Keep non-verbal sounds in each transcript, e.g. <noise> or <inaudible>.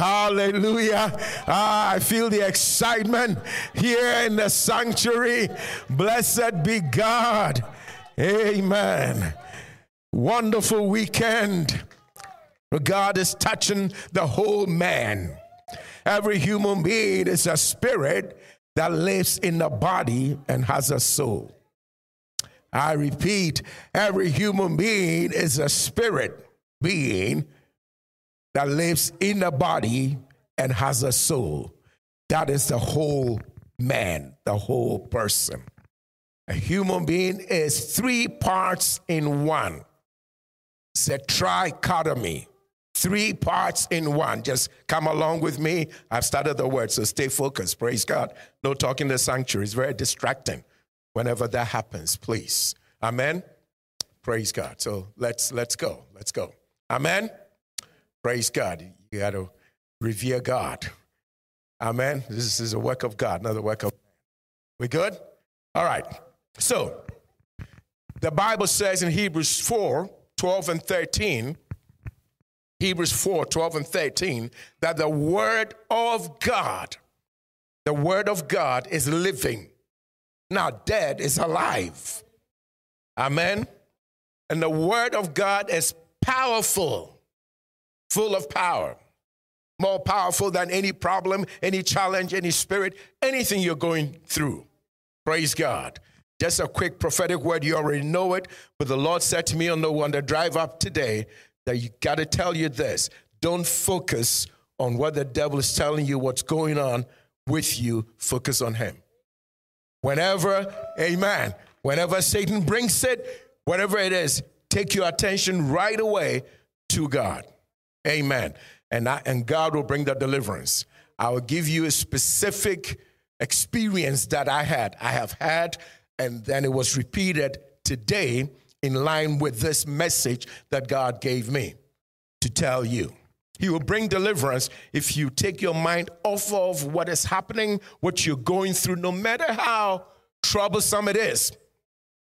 Hallelujah. Ah, I feel the excitement here in the sanctuary. Blessed be God. Amen. Wonderful weekend. God is touching the whole man. Every human being is a spirit that lives in the body and has a soul. I repeat, every human being is a spirit being that lives in the body and has a soul. That is the whole man, the whole person. A human being is three parts in one. It's a trichotomy. Three parts in one. Just come along with me. I've started the word, so stay focused. Praise God. No talking in the sanctuary. It's very distracting whenever that happens, please. Amen. Praise God. So let's let's go. Let's go. Amen. Praise God. You got to revere God. Amen. This is a work of God, not work of We good? All right. So the Bible says in Hebrews 4, 12 and 13 Hebrews 4 12 and 13 that the word of God, the word of God is living. Now, dead is alive. Amen. And the word of God is powerful, full of power, more powerful than any problem, any challenge, any spirit, anything you're going through. Praise God. Just a quick prophetic word, you already know it, but the Lord said to me on the, on the drive up today that you got to tell you this don't focus on what the devil is telling you, what's going on with you, focus on him. Whenever, amen, whenever Satan brings it, whatever it is, take your attention right away to God. Amen. And, I, and God will bring the deliverance. I will give you a specific experience that I had. I have had, and then it was repeated today in line with this message that God gave me to tell you. He will bring deliverance if you take your mind off of what is happening, what you're going through, no matter how troublesome it is.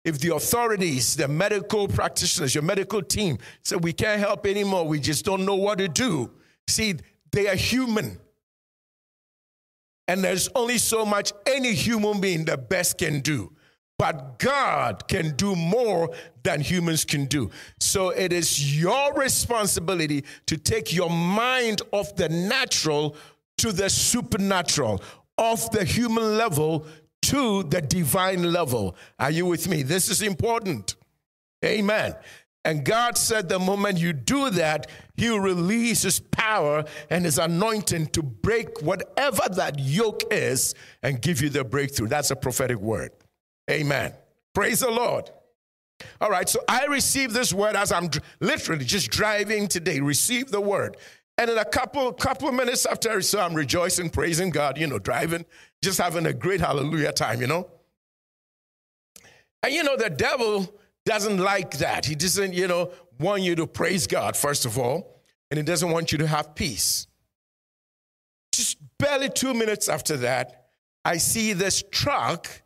If the authorities, the medical practitioners, your medical team say we can't help anymore, we just don't know what to do. See, they are human. And there's only so much any human being the best can do. But God can do more than humans can do. So it is your responsibility to take your mind off the natural to the supernatural, off the human level to the divine level. Are you with me? This is important. Amen. And God said the moment you do that, He will release His power and His anointing to break whatever that yoke is and give you the breakthrough. That's a prophetic word. Amen. Praise the Lord. All right, so I received this word as I'm literally just driving today. Receive the word. And in a couple couple minutes after so I'm rejoicing, praising God, you know, driving, just having a great hallelujah time, you know. And you know, the devil doesn't like that. He doesn't, you know, want you to praise God, first of all, and he doesn't want you to have peace. Just barely two minutes after that, I see this truck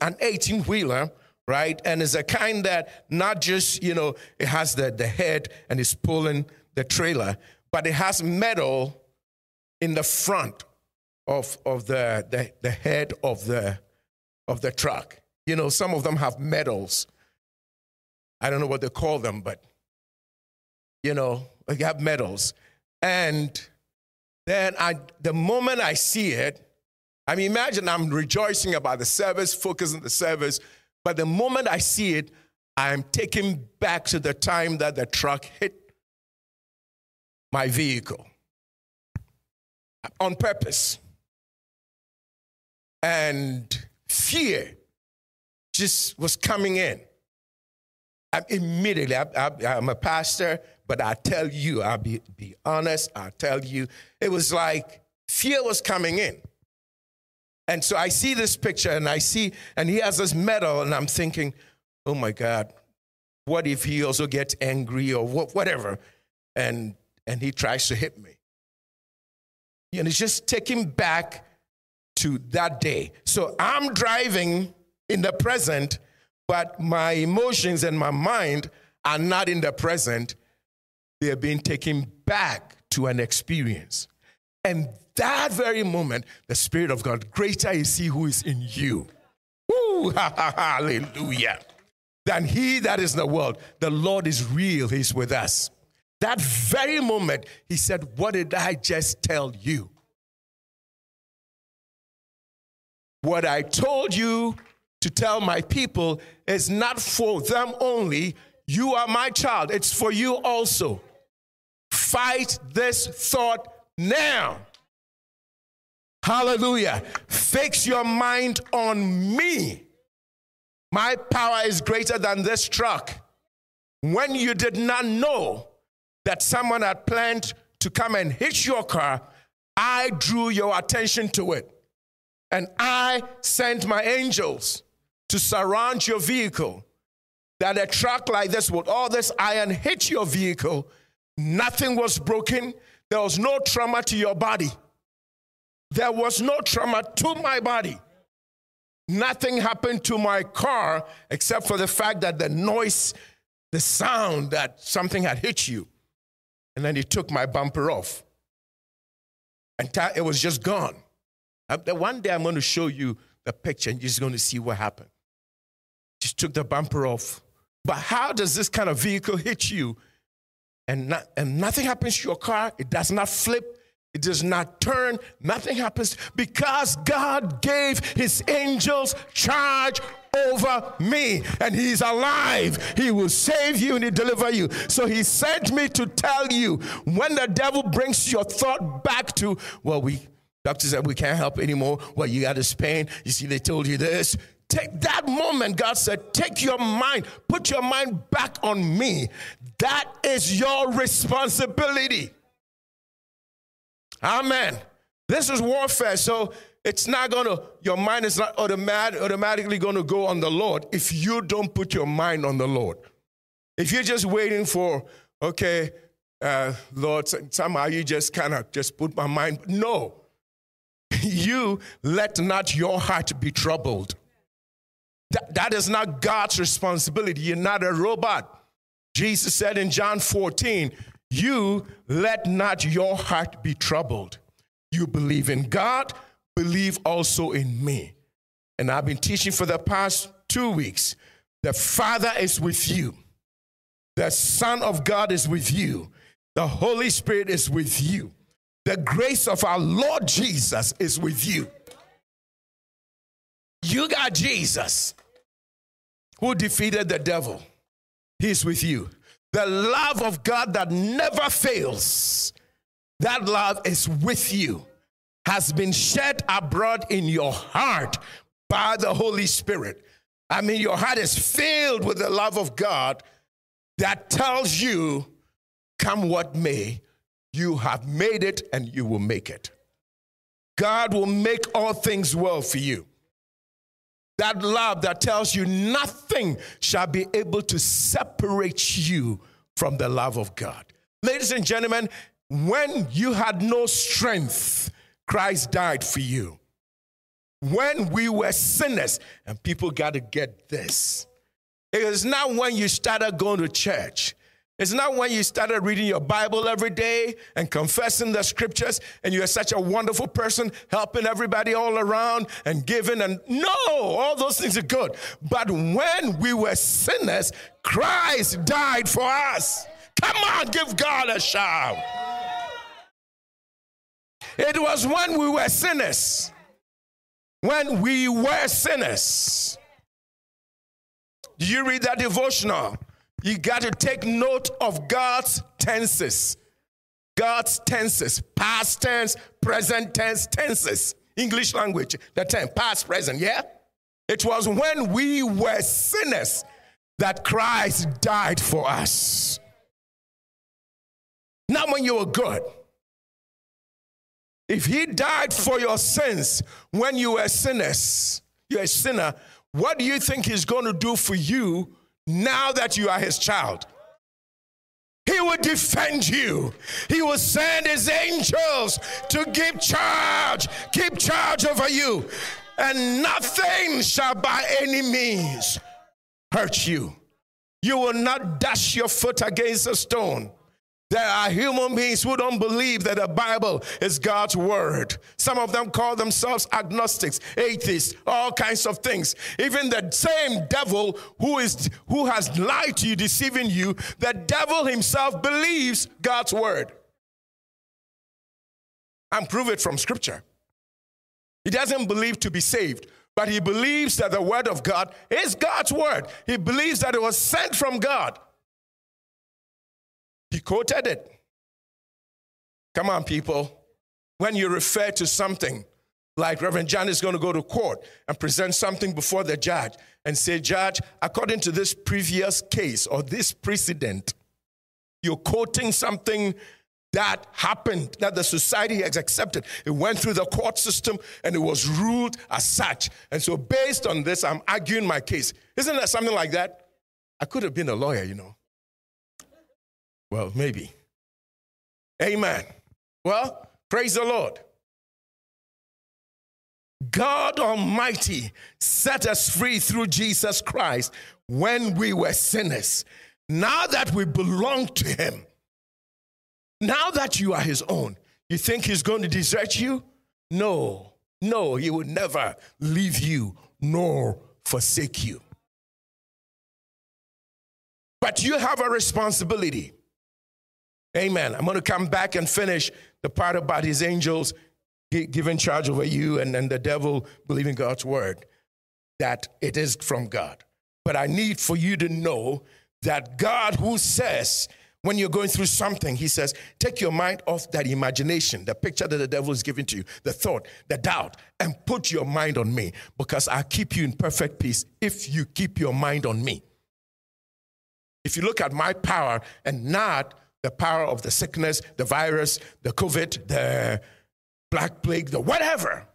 an 18 wheeler, right? And it's a kind that not just, you know, it has the, the head and it's pulling the trailer, but it has metal in the front of, of the, the, the head of the, of the truck. You know, some of them have medals. I don't know what they call them, but, you know, they have medals. And then I, the moment I see it, I mean, imagine I'm rejoicing about the service, focusing on the service, but the moment I see it, I'm taken back to the time that the truck hit my vehicle on purpose. And fear just was coming in. I, immediately, I, am a pastor, but I tell you, I'll be, be honest, i tell you, it was like fear was coming in. And so I see this picture and I see, and he has this medal, and I'm thinking, oh my God, what if he also gets angry or whatever? And, and he tries to hit me. And it's just taking back to that day. So I'm driving in the present, but my emotions and my mind are not in the present. They're being taken back to an experience. And that very moment, the Spirit of God, greater is He who is in you. Woo, <laughs> hallelujah. Than He that is in the world. The Lord is real, He's with us. That very moment, He said, What did I just tell you? What I told you to tell my people is not for them only. You are my child, it's for you also. Fight this thought now. Hallelujah. Fix your mind on me. My power is greater than this truck. When you did not know that someone had planned to come and hit your car, I drew your attention to it. And I sent my angels to surround your vehicle. That a truck like this with all this iron hit your vehicle. Nothing was broken. There was no trauma to your body. There was no trauma to my body. Nothing happened to my car except for the fact that the noise, the sound that something had hit you. And then he took my bumper off. And it was just gone. One day I'm going to show you the picture and you're just going to see what happened. Just took the bumper off. But how does this kind of vehicle hit you and, not, and nothing happens to your car? It does not flip, it does not turn, nothing happens because God gave his angels charge over me and he's alive. He will save you and he deliver you. So he sent me to tell you when the devil brings your thought back to, well, we Doctor said, We can't help anymore. Well, you got this pain. You see, they told you this. Take that moment, God said, Take your mind, put your mind back on me. That is your responsibility. Amen. This is warfare. So it's not going to, your mind is not automatic, automatically going to go on the Lord if you don't put your mind on the Lord. If you're just waiting for, okay, uh, Lord, somehow you just kind of just put my mind. No <laughs> you let not your heart be troubled. That, that is not God's responsibility. You're not a robot. Jesus said in John 14, You let not your heart be troubled. You believe in God, believe also in me. And I've been teaching for the past two weeks. The Father is with you, the Son of God is with you, the Holy Spirit is with you. The grace of our Lord Jesus is with you. You got Jesus who defeated the devil. He's with you. The love of God that never fails, that love is with you, has been shed abroad in your heart by the Holy Spirit. I mean, your heart is filled with the love of God that tells you, come what may, you have made it and you will make it. God will make all things well for you. That love that tells you nothing shall be able to separate you from the love of God. Ladies and gentlemen, when you had no strength, Christ died for you. When we were sinners, and people got to get this. It is not when you started going to church. It's not when you started reading your Bible every day and confessing the scriptures and you're such a wonderful person, helping everybody all around and giving and no, all those things are good. But when we were sinners, Christ died for us. Come on, give God a shout. It was when we were sinners. When we were sinners. Did you read that devotional? You got to take note of God's tenses. God's tenses, past tense, present tense, tenses. English language, the tense, past, present, yeah? It was when we were sinners that Christ died for us. Not when you were good. If he died for your sins when you were sinners, you're a sinner, what do you think he's going to do for you now that you are his child. He will defend you. He will send his angels to keep charge, keep charge over you. And nothing shall by any means hurt you. You will not dash your foot against a stone. There are human beings who don't believe that the Bible is God's word. Some of them call themselves agnostics, atheists, all kinds of things. Even the same devil who is who has lied to you, deceiving you, the devil himself believes God's word. And prove it from scripture. He doesn't believe to be saved, but he believes that the word of God is God's word. He believes that it was sent from God. He quoted it. Come on, people. When you refer to something, like Reverend John is going to go to court and present something before the judge and say, Judge, according to this previous case or this precedent, you're quoting something that happened, that the society has accepted. It went through the court system and it was ruled as such. And so, based on this, I'm arguing my case. Isn't that something like that? I could have been a lawyer, you know. Well, maybe. Amen. Well, praise the Lord. God Almighty set us free through Jesus Christ when we were sinners. Now that we belong to Him, now that you are His own, you think He's going to desert you? No, no, He would never leave you nor forsake you. But you have a responsibility. Amen. I'm going to come back and finish the part about his angels giving charge over you and, and the devil believing God's word, that it is from God. But I need for you to know that God, who says, when you're going through something, he says, take your mind off that imagination, the picture that the devil is giving to you, the thought, the doubt, and put your mind on me because I keep you in perfect peace if you keep your mind on me. If you look at my power and not the power of the sickness, the virus, the COVID, the black plague, the whatever.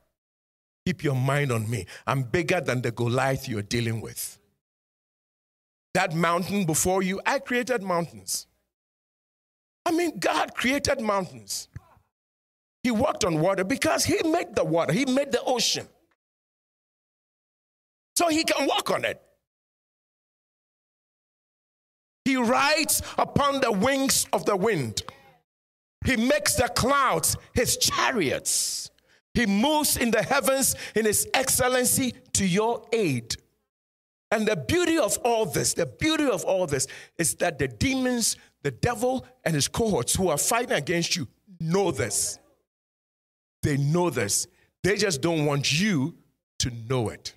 Keep your mind on me. I'm bigger than the Goliath you're dealing with. That mountain before you, I created mountains. I mean, God created mountains. He walked on water because He made the water, He made the ocean. So He can walk on it. He rides upon the wings of the wind. He makes the clouds his chariots. He moves in the heavens in his excellency to your aid. And the beauty of all this, the beauty of all this is that the demons, the devil, and his cohorts who are fighting against you know this. They know this. They just don't want you to know it.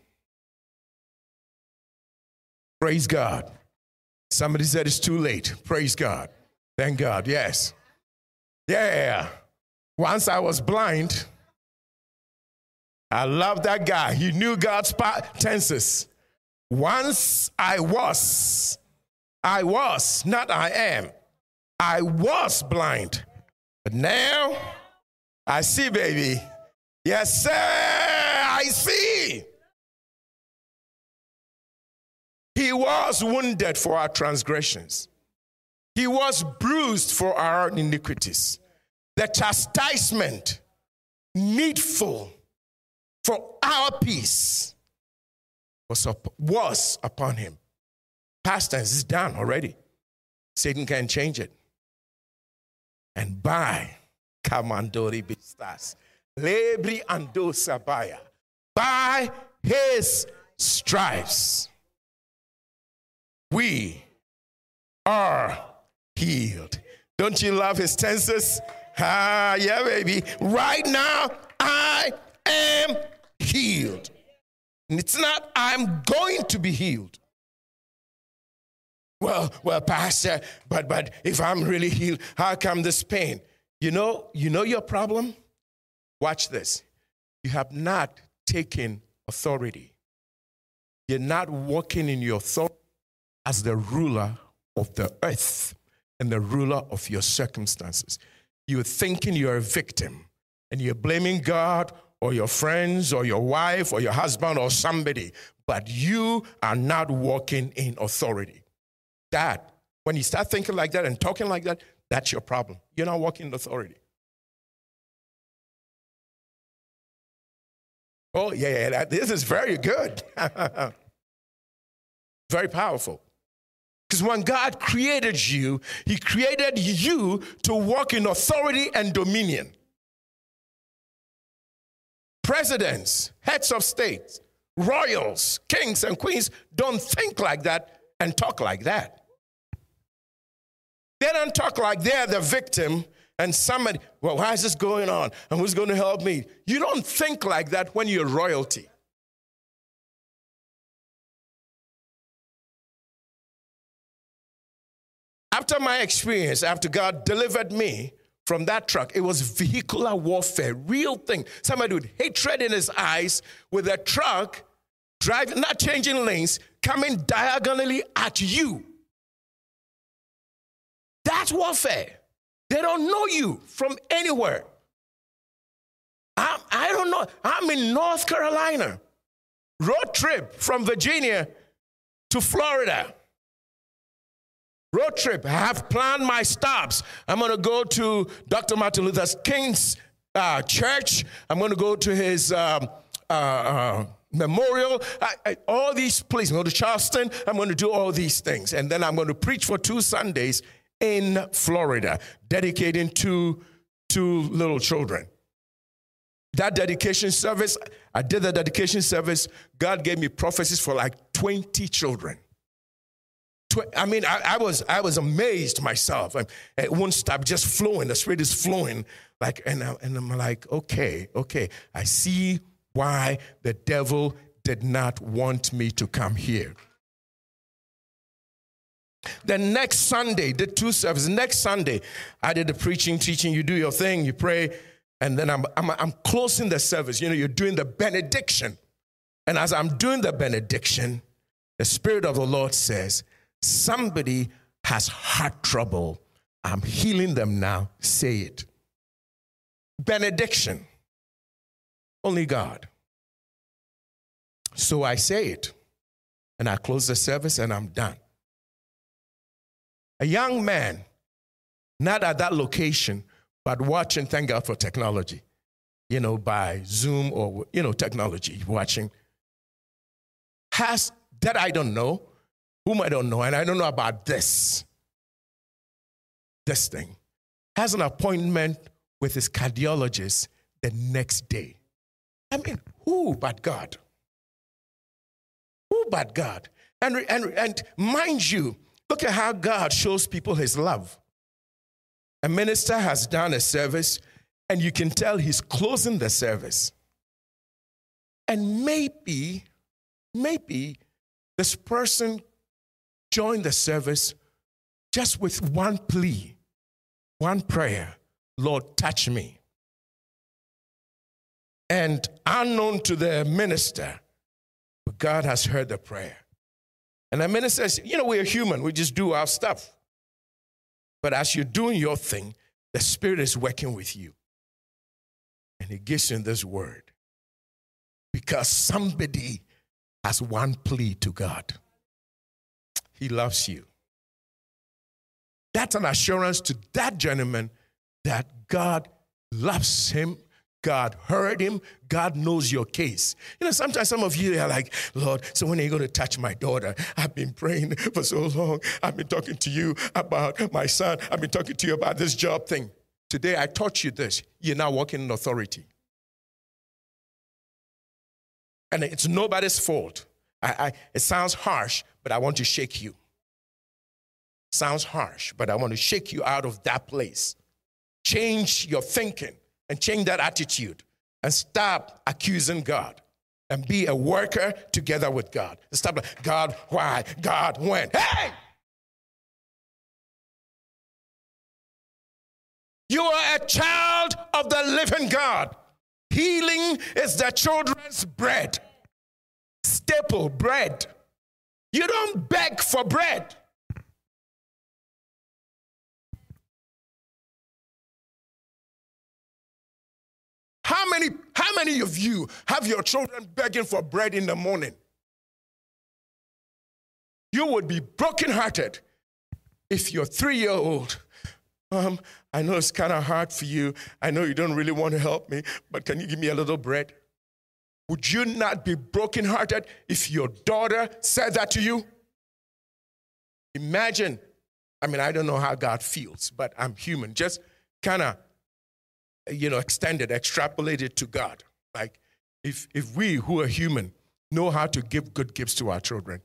Praise God. Somebody said it's too late. Praise God. Thank God. Yes. Yeah. Once I was blind. I love that guy. He knew God's tenses. Once I was, I was, not I am. I was blind. But now I see, baby. Yes, sir, I see. He was wounded for our transgressions, He was bruised for our iniquities. The chastisement needful for our peace was, up, was upon him. Past tense is done already. Satan can't change it. And by Kamandori Bistas, Lebri Ando Sabaya, by his stripes, we are healed. Don't you love his tenses? Ah, yeah, baby. Right now, I am healed. And it's not, I'm going to be healed. Well, well, Pastor, but but if I'm really healed, how come this pain? You know, you know your problem? Watch this. You have not taken authority. You're not walking in your authority as the ruler of the earth and the ruler of your circumstances. You're thinking you're a victim and you're blaming God or your friends or your wife or your husband or somebody, but you are not walking in authority. That, when you start thinking like that and talking like that, that's your problem. You're not walking in authority. Oh, yeah, yeah this is very good. <laughs> very powerful. Because when God created you, He created you to walk in authority and dominion. Presidents, heads of states, royals, kings, and queens don't think like that and talk like that. They don't talk like they're the victim and somebody, well, why is this going on? And who's going to help me? You don't think like that when you're royalty. After my experience, after God delivered me from that truck, it was vehicular warfare, real thing. Somebody with hatred in his eyes with a truck driving, not changing lanes, coming diagonally at you. That's warfare. They don't know you from anywhere. I do not know. I'm in North Carolina, road trip from Virginia to Florida. Road trip. I have planned my stops. I'm going to go to Dr. Martin Luther King's uh, church. I'm going to go to his um, uh, uh, memorial. I, I, all these places. I'm going to Charleston. I'm going to do all these things. And then I'm going to preach for two Sundays in Florida, dedicating to two little children. That dedication service, I did the dedication service. God gave me prophecies for like 20 children. I mean, I, I, was I was amazed myself. I, it won't stop, just flowing. The spirit is flowing, like, and, I, and I'm like, okay, okay. I see why the devil did not want me to come here. The next Sunday, the two services, next Sunday, I did the preaching, teaching. You do your thing, you pray, and then I'm, I'm, I'm closing the service. You know, you're doing the benediction. And as I'm doing the benediction, the Spirit of the Lord says, Somebody has heart trouble. I'm healing them now. Say it. Benediction. Only God. So I say it. And I close the service and I'm done. A young man, not at that location, but watching, thank God for technology, you know, by Zoom or, you know, technology, watching, has, that I don't know, whom I don't know, and I don't know about this, this thing, has an appointment with his cardiologist the next day. I mean, who but God? Who but God? And, and, and mind you, Look at how God shows people his love. A minister has done a service, and you can tell he's closing the service. And maybe, maybe this person joined the service just with one plea, one prayer Lord, touch me. And unknown to the minister, but God has heard the prayer. And the minister says, You know, we're human, we just do our stuff. But as you're doing your thing, the Spirit is working with you. And He gives you this word because somebody has one plea to God He loves you. That's an assurance to that gentleman that God loves him God heard him. God knows your case. You know, sometimes some of you are like, Lord, so when are you going to touch my daughter? I've been praying for so long. I've been talking to you about my son. I've been talking to you about this job thing. Today I taught you this. You're now walking in authority. And it's nobody's fault. I, I, it sounds harsh, but I want to shake you. Sounds harsh, but I want to shake you out of that place. Change your thinking and change that attitude and stop accusing God and be a worker together with God. Stop, like, God, why? God, when? Hey! You are a child of the living God. Healing is the children's bread, staple bread. You don't beg for bread. How many, how many of you have your children begging for bread in the morning? You would be brokenhearted if your three year old, Mom, um, I know it's kind of hard for you. I know you don't really want to help me, but can you give me a little bread? Would you not be brokenhearted if your daughter said that to you? Imagine, I mean, I don't know how God feels, but I'm human. Just kind of, you know, extended, extrapolated to God. Like, if, if we who are human know how to give good gifts to our children,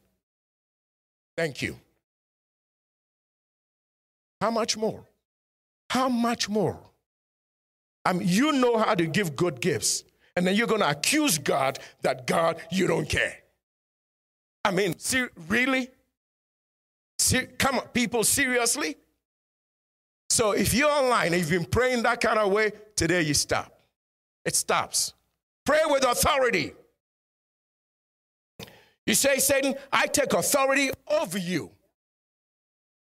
thank you. How much more? How much more? I mean, you know how to give good gifts, and then you're going to accuse God that God, you don't care. I mean, see, really? See, come on, people, seriously? So if you're online and you've been praying that kind of way, today you stop. It stops. Pray with authority. You say, Satan, I take authority over you.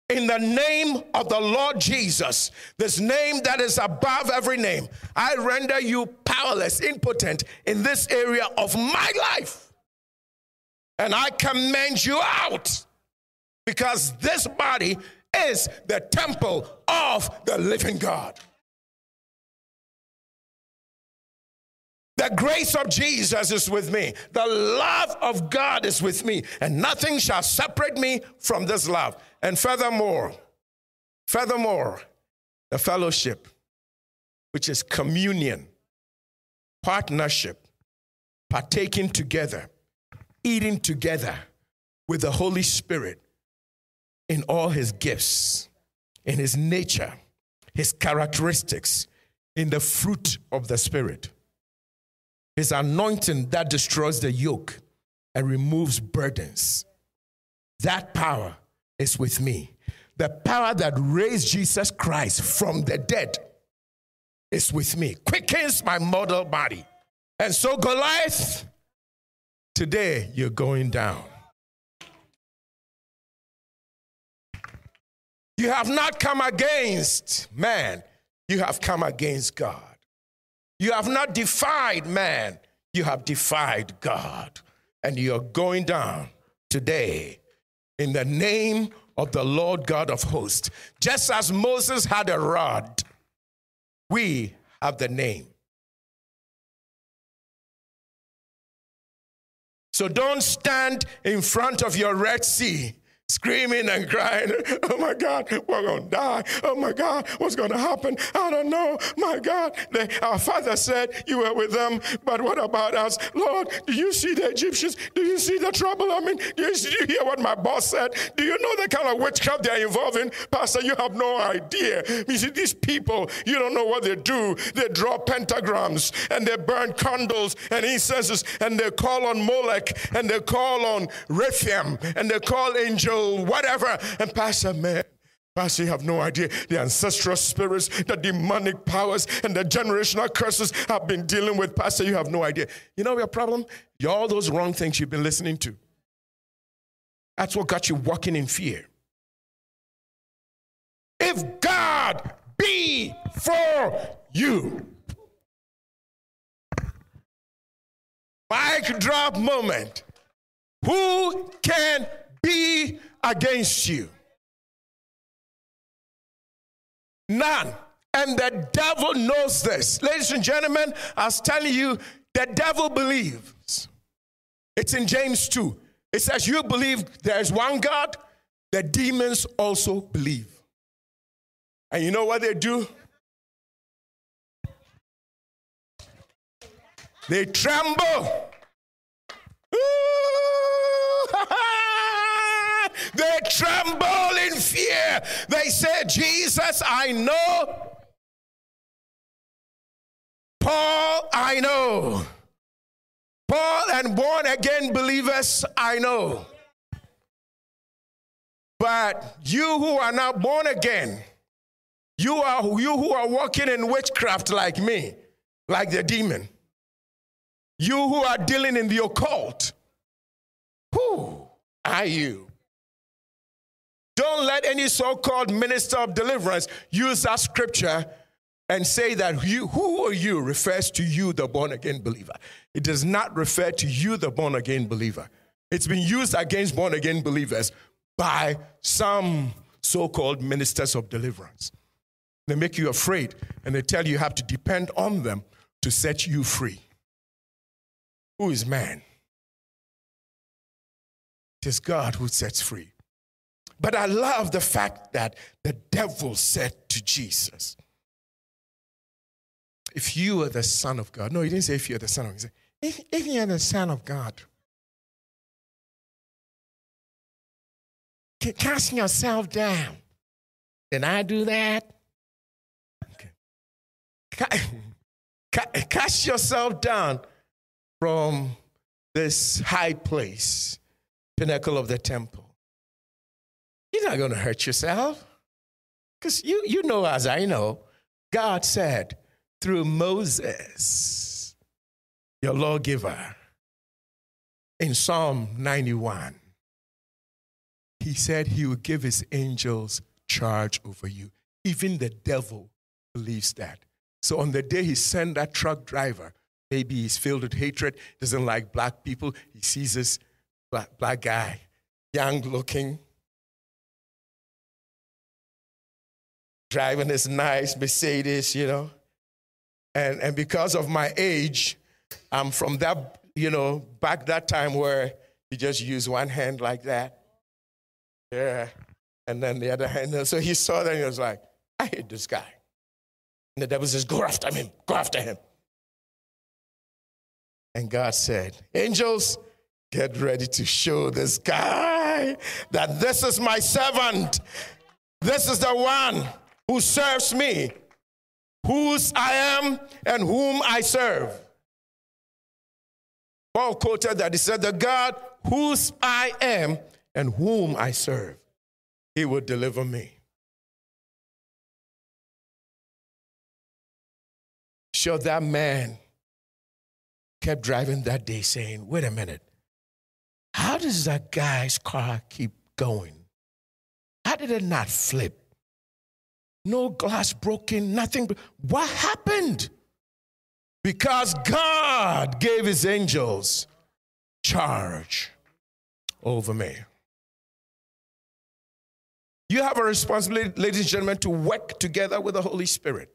In the name of the Lord Jesus, this name that is above every name, I render you powerless, impotent in this area of my life. And I commend you out because this body is the temple of the living God. The grace of Jesus is with me. The love of God is with me, and nothing shall separate me from this love. And furthermore, furthermore, the fellowship, which is communion, partnership, partaking together eating together with the Holy Spirit in all his gifts, in his nature, his characteristics, in the fruit of the Spirit. His anointing that destroys the yoke and removes burdens. That power is with me. The power that raised Jesus Christ from the dead is with me, quickens my mortal body. And so Goliath Today, you're going down. You have not come against man, you have come against God. You have not defied man, you have defied God. And you're going down today in the name of the Lord God of hosts. Just as Moses had a rod, we have the name So don't stand in front of your Red Sea screaming and crying, Oh my God, we're going to die. Oh my God, what's going to happen? I don't know. My God, they, our father said you were with them, but what about us? Lord, do you see the Egyptians? Do you see the trouble? I mean, do you, do you hear what my boss said? Do you know the kind of witchcraft they're involved in? Pastor, you have no idea. You see, these people, you don't know what they do. They draw pentagrams and they burn candles and incenses and they call on Molech and they call on Rephaim and they call angels whatever. And Pastor, man, Pastor, you have no idea. The ancestral spirits, the demonic powers, and the generational curses I've been dealing with. Pastor, you have no idea. You know your problem? You're all those wrong things you've been listening to. That's what got you walking in fear. If God be for you, mic drop moment. Who can be against you. None. And the devil knows this. Ladies and gentlemen, I was telling you, the devil believes. It's in James 2. It says, You believe there's one God, the demons also believe. And you know what they do? They tremble. They tremble in fear. They say, Jesus, I know. Paul, I know. Paul and born again believers, I know. But you who are now born again, you are you who are walking in witchcraft like me, like the demon. You who are dealing in the occult. Who are you? Don't let any so called minister of deliverance use that scripture and say that you, who are you refers to you, the born again believer. It does not refer to you, the born again believer. It's been used against born again believers by some so called ministers of deliverance. They make you afraid and they tell you you have to depend on them to set you free. Who is man? It is God who sets free. But I love the fact that the devil said to Jesus, If you are the Son of God, no, he didn't say if you're the Son of God, he said, if, if you're the Son of God, cast yourself down. Did I do that? Okay. <laughs> Cast yourself down from this high place, pinnacle of the temple. You're not going to hurt yourself. Because you, you know, as I know, God said through Moses, your lawgiver, in Psalm 91, he said he would give his angels charge over you. Even the devil believes that. So on the day he sent that truck driver, maybe he's filled with hatred, doesn't like black people. He sees this black, black guy, young looking, driving this nice Mercedes, you know. And, and because of my age, I'm from that, you know, back that time where you just use one hand like that. Yeah. And then the other hand. So he saw that and he was like, I hate this guy. And the devil says, Go after him, go after him. And God said, Angels, get ready to show this guy that this is my servant. This is the one who serves me, whose I am and whom I serve. Paul quoted that he said, The God whose I am and whom I serve, he will deliver me. Sure, that man kept driving that day saying, Wait a minute, how does that guy's car keep going? How did it not flip? No glass broken, nothing. What happened? Because God gave his angels charge over me. You have a responsibility, ladies and gentlemen, to work together with the Holy Spirit.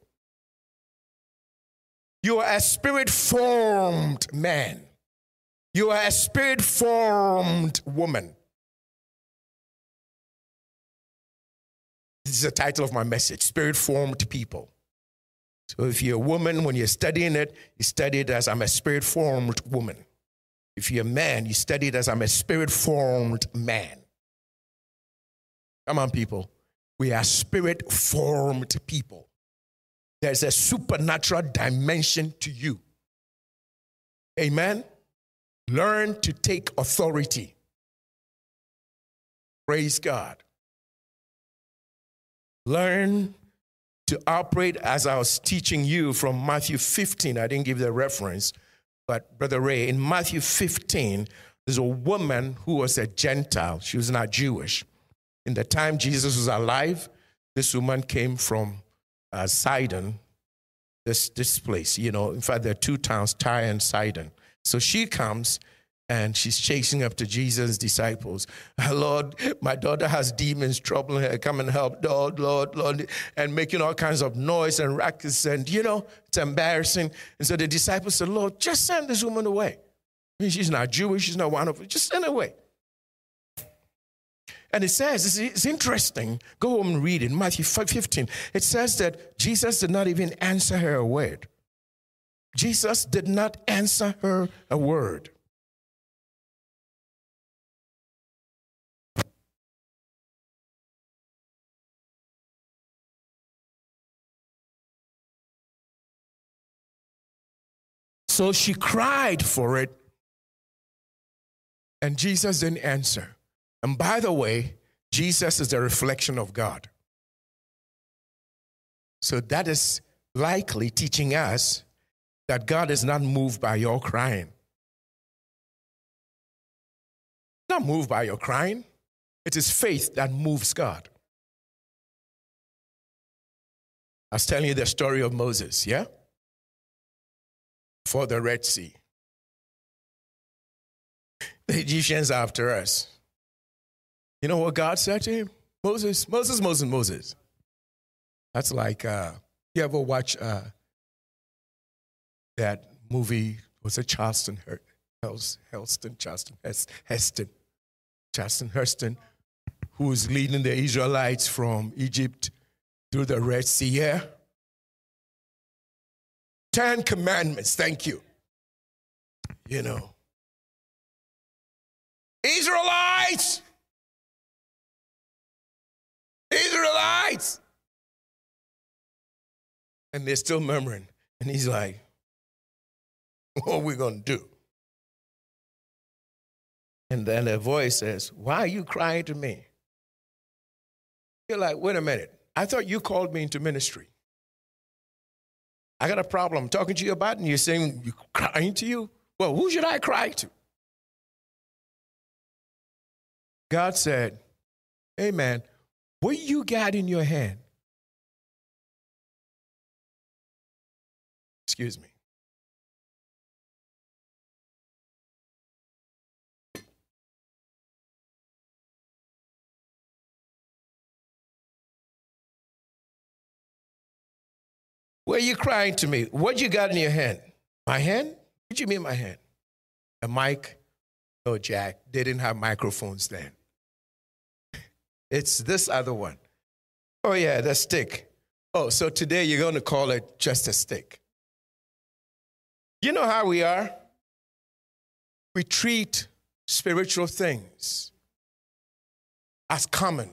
You are a spirit formed man. You are a spirit formed woman. This is the title of my message Spirit Formed People. So if you're a woman, when you're studying it, you study it as I'm a spirit formed woman. If you're a man, you study it as I'm a spirit formed man. Come on, people. We are spirit formed people. There's a supernatural dimension to you. Amen. Learn to take authority. Praise God. Learn to operate as I was teaching you from Matthew 15. I didn't give the reference, but Brother Ray, in Matthew 15, there's a woman who was a Gentile. She was not Jewish. In the time Jesus was alive, this woman came from uh, Sidon, this, this place. You know, in fact, there are two towns, Tyre and Sidon. So she comes and she's chasing up to Jesus' disciples. <laughs> Lord, my daughter has demons troubling her. Come and help, Lord, Lord, Lord, and making all kinds of noise and rackets. And, you know, it's embarrassing. And so the disciples said, Lord, just send this woman away. I mean, she's not Jewish, she's not one of us. Just send her away. And it says, it's, interesting. Go home and read it. Matthew 15. It says that Jesus did not even answer her a word. Jesus did not answer her a word. So she cried for it, and Jesus didn't answer. And by the way, Jesus is the reflection of God. So that is likely teaching us that God is not moved by your crying. Not moved by your crying. It is faith that moves God. I was telling you the story of Moses, yeah? For the Red Sea. The Egyptians after us. You know what God said to him? Moses, Moses, Moses, Moses. That's like, uh, you ever watch uh, that movie? Was it Charleston Helston, Charleston Heston, Charleston Heston? who is leading the Israelites from Egypt through the Red Sea. Yeah? Ten Commandments, thank you. You know. Israelites! Israelites! And they're still murmuring. And he's like, What are we going to do? And then a voice says, Why are you crying to me? You're like, Wait a minute. I thought you called me into ministry. I got a problem talking to you about, and you're saying you're crying to you? Well, who should I cry to? God said, Hey man, what you got in your hand? Excuse me. Are you crying to me? What you got in your hand? My hand? What do you mean my hand? A mic? No, Jack. They didn't have microphones then. It's this other one. Oh, yeah, the stick. Oh, so today you're going to call it just a stick. You know how we are? We treat spiritual things as common.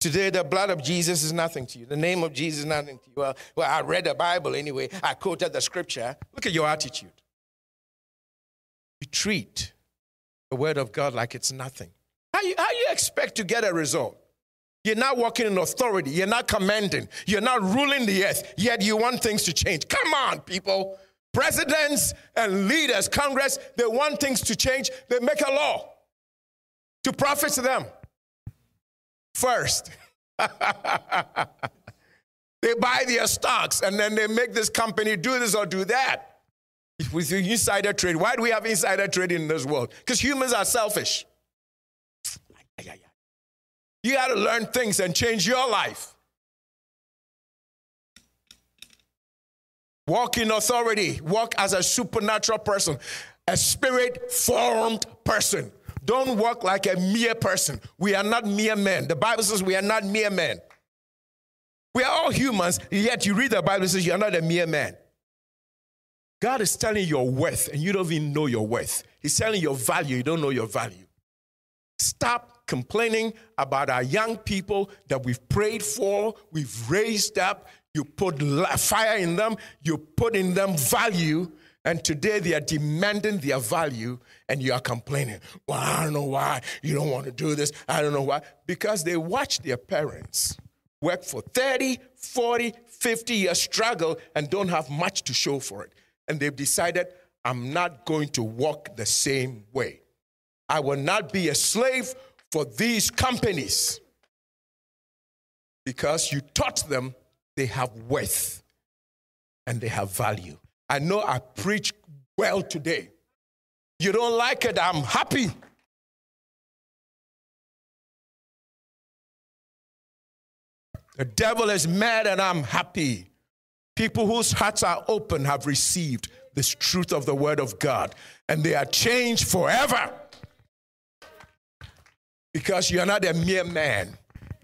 Today, the blood of Jesus is nothing to you. The name of Jesus is nothing to you. Well, well, I read the Bible anyway. I quoted the scripture. Look at your attitude. You treat the word of God like it's nothing. How you, how you expect to get a result? You're not walking in authority. You're not commanding. You're not ruling the earth. Yet you want things to change. Come on, people. Presidents and leaders, Congress, they want things to change. They make a law to profit them first. <laughs> they buy their stocks and then they make this company do this or do that. With insider trade. Why do we have insider trading in this world? Because humans are selfish. You got to learn things and change your life. Walk in authority, walk as a supernatural person, a spirit formed person. Don't walk like a mere person. We are not mere men. The Bible says we are not mere men. We are all humans, yet you read the Bible says you are not a mere man. God is telling your worth, and you don't even know your worth. He's telling your value, you don't know your value. Stop complaining about our young people that we've prayed for, we've raised up, you put fire in them, you put in them value, and today they are demanding their value, and you are complaining. Well, I don't know why you don't want to do this. I don't know why. Because they watch their parents work for 30, 40, 50 years, struggle, and don't have much to show for it. And they've decided, I'm not going to walk the same way. I will not be a slave for these companies because you taught them they have worth and they have value. I know I preach well today. You don't like it, I'm happy. The devil is mad and I'm happy. People whose hearts are open have received this truth of the word of God and they are changed forever. Because you're not a mere man,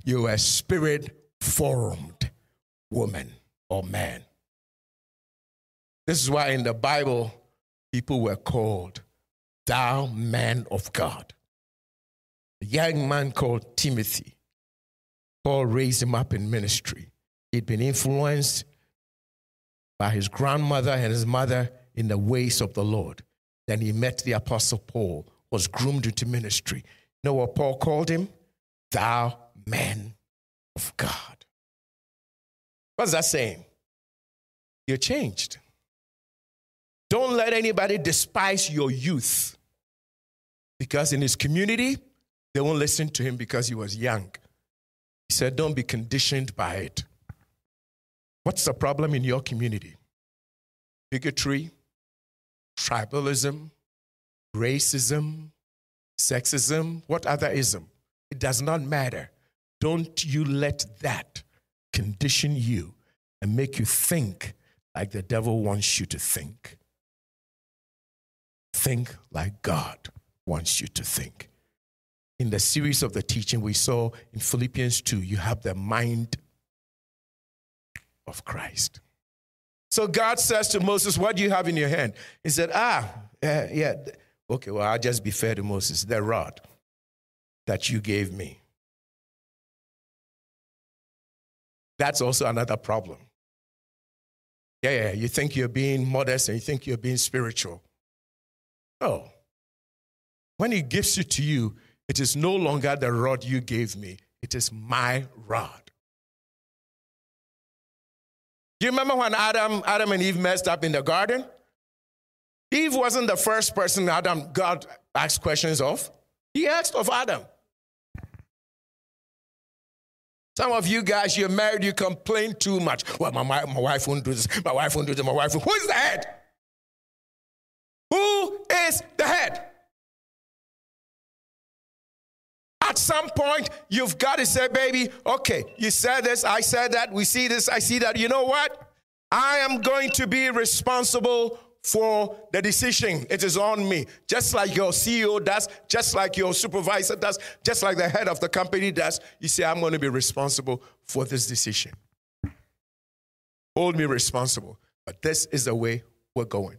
you're a spirit formed woman or man. This is why in the Bible, people were called thou man of God. A young man called Timothy, Paul raised him up in ministry. He'd been influenced by his grandmother and his mother in the ways of the Lord. Then he met the apostle Paul, was groomed into ministry. You know what Paul called him? Thou man of God. What's that saying? You're changed. Don't let anybody despise your youth. Because in his community, they won't listen to him because he was young. He said, Don't be conditioned by it. What's the problem in your community? Bigotry, tribalism, racism, sexism, what other ism? It does not matter. Don't you let that condition you and make you think like the devil wants you to think. Think like God wants you to think. in the series of the teaching we saw in Philippians 2, you have the mind of Christ. So God says to Moses, What do you have in your hand? He said, Ah, yeah, yeah. Okay, well, I'll just be fair to Moses. The rod that you gave me. That's also another problem. Yeah, yeah, you think you're being modest and you think you're being spiritual. Oh. When he gives it to you, it is no longer the rod you gave me, it is my rod. Do you remember when Adam, Adam and Eve messed up in the garden? Eve wasn't the first person Adam God asked questions of. He asked of Adam. Some of you guys, you're married, you complain too much. Well, my, my, my wife won't do this, my wife won't do this, my wife won't. Who is the head? Who is the head? At some point, you've got to say, baby, okay, you said this, I said that, we see this, I see that. You know what? I am going to be responsible for the decision. It is on me. Just like your CEO does, just like your supervisor does, just like the head of the company does. You say, I'm going to be responsible for this decision. Hold me responsible. But this is the way we're going.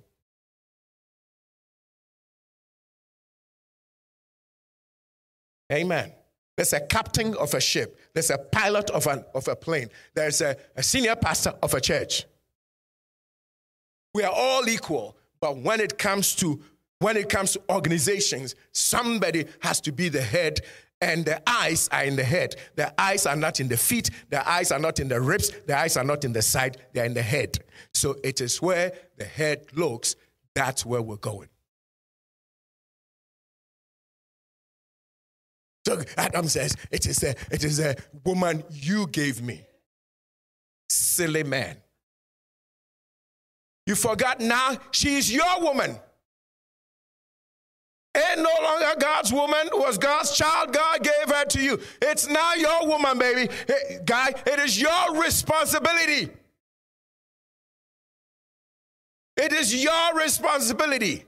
Amen. There's a captain of a ship. There's a pilot of, an, of a plane. There's a, a senior pastor of a church. We are all equal, but when it comes to when it comes to organizations, somebody has to be the head and the eyes are in the head. The eyes are not in the feet, the eyes are not in the ribs, the eyes are not in the side, they're in the head. So it is where the head looks, that's where we're going. So Adam says, It is a, it is a woman you gave me. Silly man. You forgot now she's your woman. Ain't no longer God's woman, was God's child. God gave her to you. It's now your woman, baby. Hey, guy, it is your responsibility. It is your responsibility.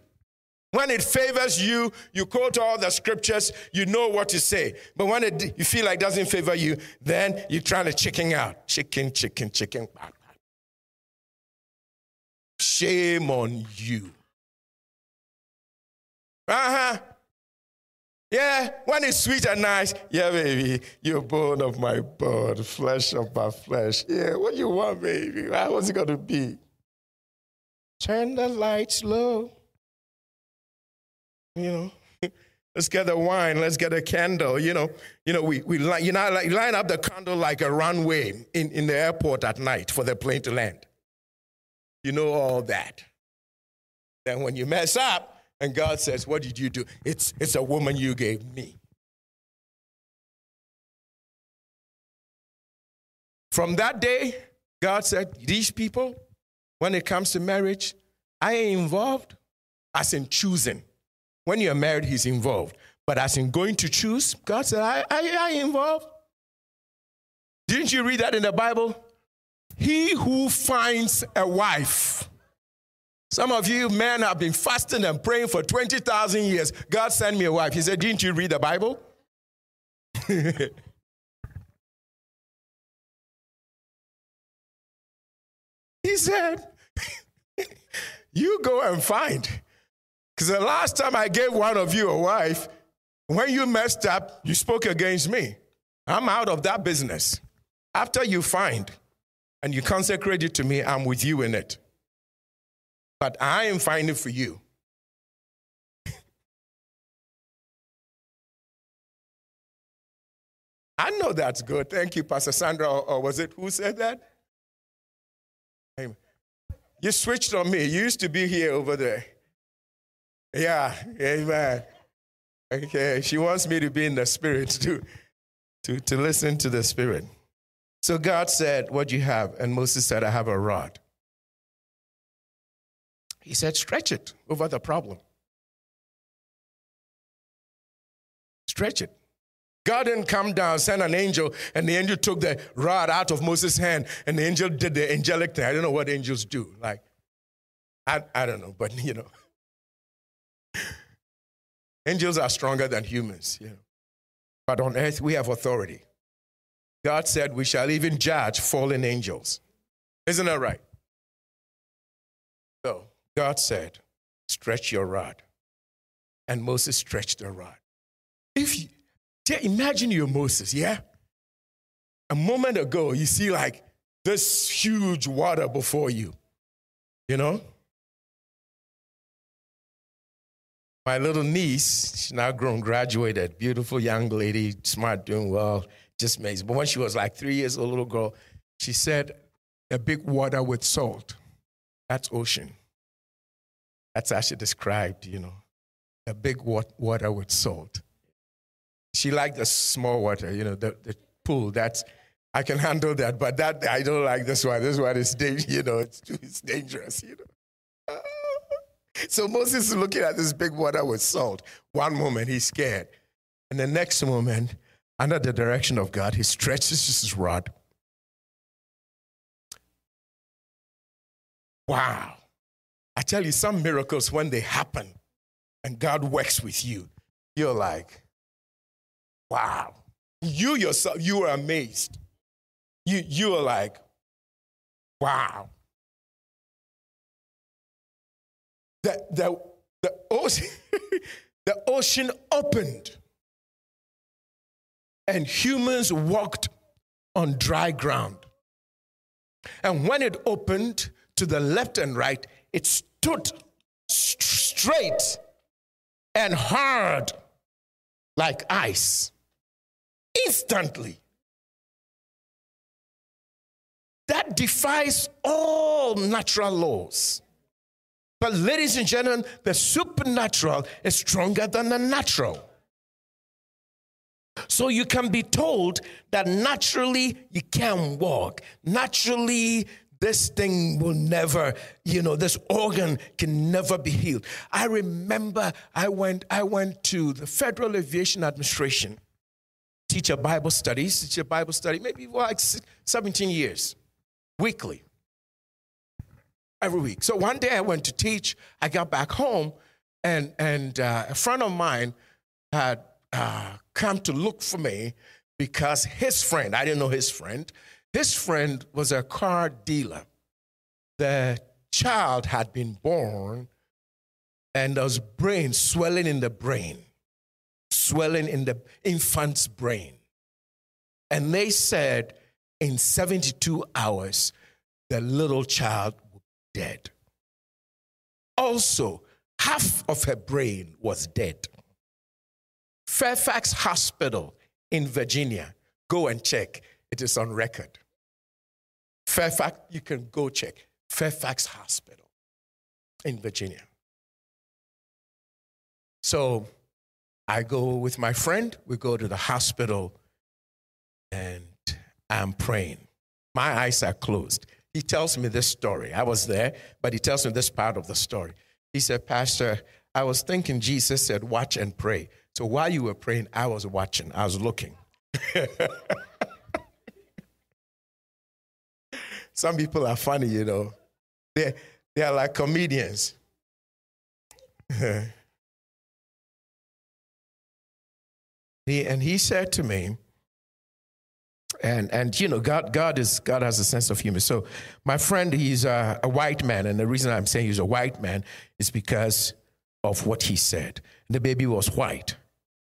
When it favors you, you quote all the scriptures, you know what to say. But when it, you feel like doesn't favor you, then you're trying to chicken out. Chicken, chicken, chicken. Shame on you. Uh huh. Yeah, when it's sweet and nice, yeah, baby, you're bone of my bone, flesh of my flesh. Yeah, what you want, baby? What's it going to be? Turn the lights low. You know, <laughs> let's get the wine, let's get a candle. You know, you know, we, we you know, like, line up the candle like a runway in, in the airport at night for the plane to land. You know all that. Then when you mess up and God says, What did you do? It's, it's a woman you gave me. From that day, God said, These people, when it comes to marriage, I ain't involved as in choosing. When you're married, He's involved. But as in going to choose, God said, I, I, I involved. Didn't you read that in the Bible? He who finds a wife. Some of you men have been fasting and praying for 20,000 years. God sent me a wife. He said, Didn't you read the Bible? <laughs> he said, <laughs> You go and find. Because the last time I gave one of you a wife, when you messed up, you spoke against me. I'm out of that business. After you find, and you consecrate it to me, I'm with you in it. But I am finding for you. <laughs> I know that's good. Thank you, Pastor Sandra. Or, was it who said that? You switched on me. You used to be here over there. Yeah, amen. Okay, she wants me to be in the spirit to, to, to listen to the spirit. So God said, What do you have? And Moses said, I have a rod. He said, Stretch it over the problem. Stretch it. God didn't come down, send an angel, and the angel took the rod out of Moses' hand, and the angel did the angelic thing. I don't know what angels do. Like, I, I don't know, but you know. Angels are stronger than humans, but on earth we have authority. God said we shall even judge fallen angels. Isn't that right? So God said, stretch your rod. And Moses stretched the rod. If you, imagine you're Moses, yeah? A moment ago, you see like this huge water before you, you know? My little niece, she's now grown, graduated, beautiful young lady, smart, doing well, just amazing. But when she was like three years old, little girl, she said, a big water with salt. That's ocean. That's how she described, you know, a big water with salt. She liked the small water, you know, the, the pool. That's I can handle that, but that I don't like this one. This one is, you know, it's, it's dangerous, you know. Ah. So Moses is looking at this big water with salt. One moment he's scared, and the next moment, under the direction of God, he stretches his rod. Wow. I tell you, some miracles, when they happen and God works with you, you're like, wow. You yourself, you are amazed. You, you are like, wow. The, the, the, ocean, <laughs> the ocean opened and humans walked on dry ground. And when it opened to the left and right, it stood straight and hard like ice instantly. That defies all natural laws. But, ladies and gentlemen, the supernatural is stronger than the natural. So you can be told that naturally you can't walk. Naturally, this thing will never, you know, this organ can never be healed. I remember I went, I went to the Federal Aviation Administration, teach a Bible studies, teach a Bible study, maybe like 17 years, weekly, every week. So one day I went to teach, I got back home, and, and uh, a friend of mine had uh, come to look for me because his friend, I didn't know his friend, his friend was a car dealer. The child had been born and there was brain swelling in the brain, swelling in the infant's brain. And they said in 72 hours, the little child dead. Also, half of her brain was dead. Fairfax Hospital in Virginia, go and check. It is on record. Fairfax, you can go check. Fairfax Hospital in Virginia. So I go with my friend, we go to the hospital, and I'm praying. My eyes are closed. He tells me this story. I was there, but he tells me this part of the story. He said, Pastor, I was thinking Jesus said, watch and pray. So while you were praying, I was watching, I was looking. <laughs> Some people are funny, you know. They, they are like comedians. <laughs> he, and he said to me, and and you know God God is God has a sense of humor. So my friend, he's a, a, white man, and the reason I'm saying he's a white man is because of what he said. The baby was white,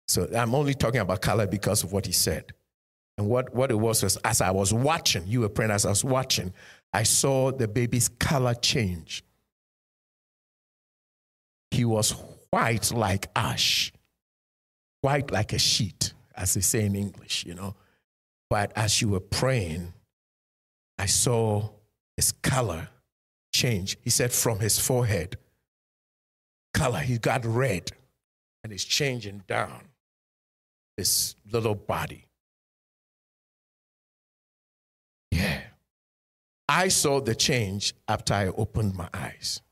so I'm only talking about color because of what he said. And what, what it was was as I was watching, you were praying as I was watching, I saw the baby's color change. He was white like ash, white like a sheet, as they say in English, you know. But as you were praying, I saw his color change. He said from his forehead, color, he got red and it's changing down his little body. Yeah. I saw the change after I opened my eyes.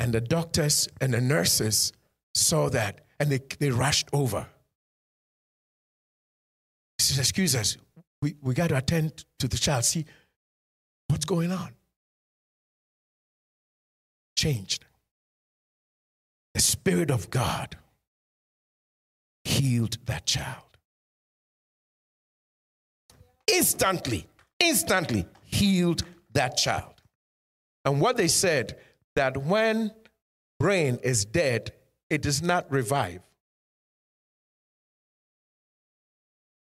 And the doctors and the nurses saw that and they, they rushed over. Excuse us, we, we got to attend to the child, see what's going on. Changed. The Spirit of God healed that child. Instantly, instantly healed that child. And what they said that when brain is dead, it does not revive.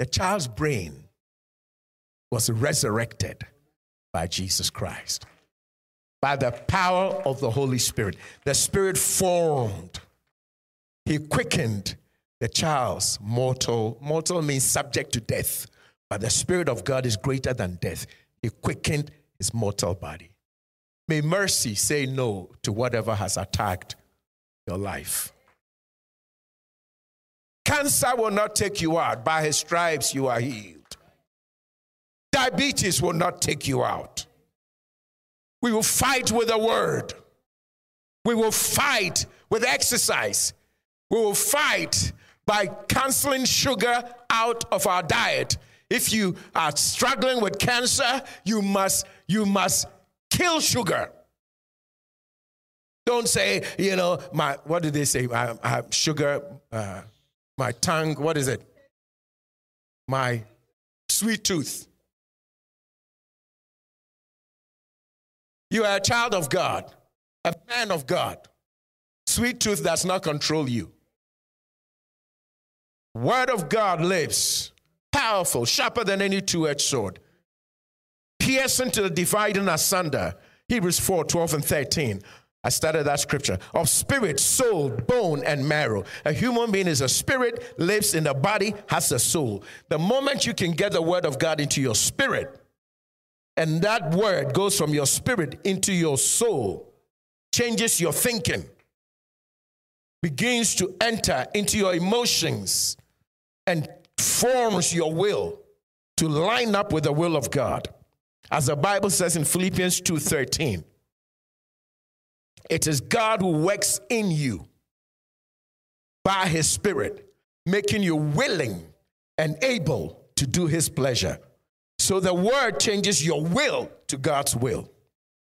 The child's brain was resurrected by Jesus Christ. By the power of the Holy Spirit. The Spirit formed. He quickened the child's mortal. Mortal means subject to death. But the Spirit of God is greater than death. He quickened his mortal body. May mercy say no to whatever has attacked your life. Cancer will not take you out. By his stripes, you are healed. Diabetes will not take you out. We will fight with the word. We will fight with exercise. We will fight by canceling sugar out of our diet. If you are struggling with cancer, you must, you must kill sugar. Don't say, you know, my, what did they say? I, I have sugar, uh, my tongue, what is it? My sweet tooth. You are a child of God, a man of God. Sweet tooth does not control you. Word of God lives, powerful, sharper than any two edged sword, piercing to the dividing asunder. Hebrews 4 12 and 13. I started that scripture of spirit, soul, bone, and marrow. A human being is a spirit, lives in the body, has a soul. The moment you can get the word of God into your spirit, and that word goes from your spirit into your soul, changes your thinking, begins to enter into your emotions, and forms your will to line up with the will of God. As the Bible says in Philippians 2:13, it is God who works in you by his Spirit, making you willing and able to do his pleasure. So the word changes your will to God's will.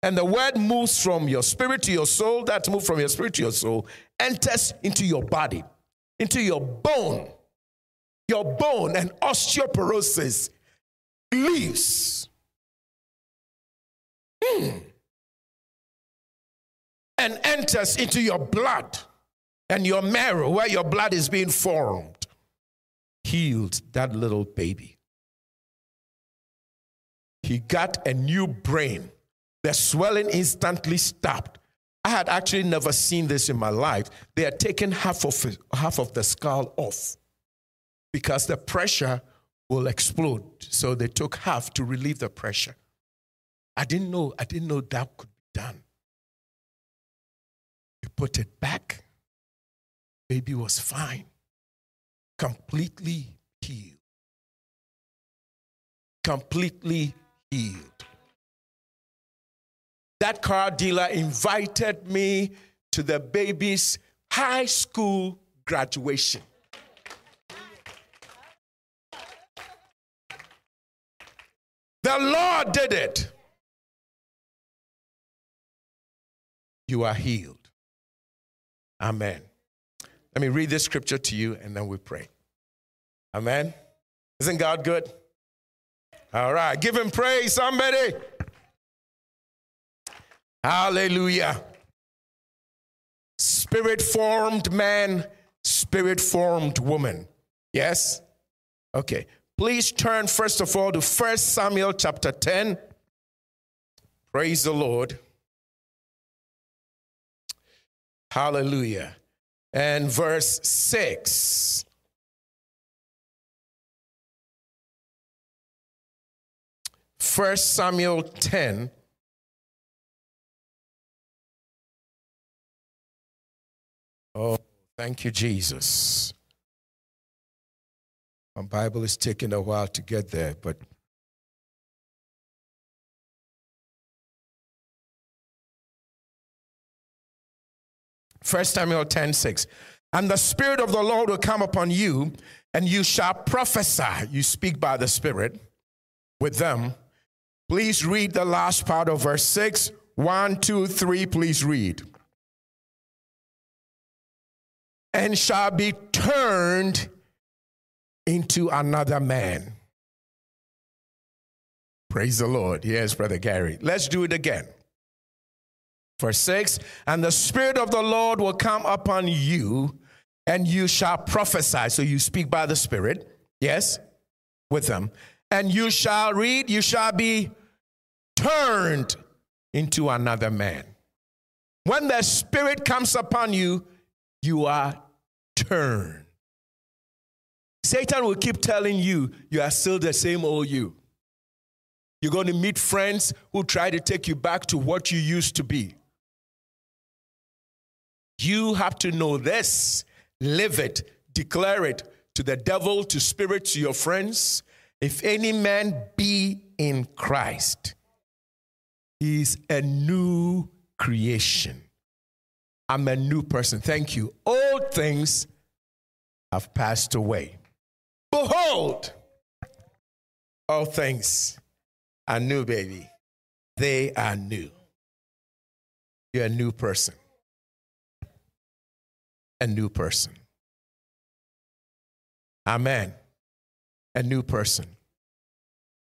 And the word moves from your spirit to your soul, that moved from your spirit to your soul, enters into your body, into your bone. Your bone and osteoporosis leaves. Hmm and enters into your blood and your marrow, where your blood is being formed, healed that little baby. He got a new brain. The swelling instantly stopped. I had actually never seen this in my life. They had taken half of, half of the skull off because the pressure will explode. So they took half to relieve the pressure. I didn't know, I didn't know that could be done. Put it back. Baby was fine, completely healed. Completely healed. That car dealer invited me to the baby's high school graduation. The Lord did it. You are healed. Amen. Let me read this scripture to you and then we pray. Amen. Isn't God good? All right, give him praise, somebody. Hallelujah. Spirit formed man, spirit formed woman. Yes? Okay. Please turn first of all to First Samuel chapter 10. Praise the Lord. Hallelujah. And verse 6. First Samuel 10. Oh, thank you, Jesus. My Bible is taking a while to get there, but First Samuel 10 6. And the Spirit of the Lord will come upon you, and you shall prophesy. You speak by the Spirit with them. Please read the last part of verse 6. One, two, three, please read. And shall be turned into another man. Praise the Lord. Yes, Brother Gary. Let's do it again. Verse 6 And the Spirit of the Lord will come upon you, and you shall prophesy. So you speak by the Spirit, yes, with them. And you shall read, you shall be turned into another man. When the Spirit comes upon you, you are turned. Satan will keep telling you you are still the same old you. You're going to meet friends who try to take you back to what you used to be. You have to know this, live it, declare it to the devil, to spirit, to your friends. If any man be in Christ, he is a new creation. I'm a new person. Thank you. Old things have passed away. Behold, all things are new, baby. They are new. You're a new person. A new person. Amen. A new person.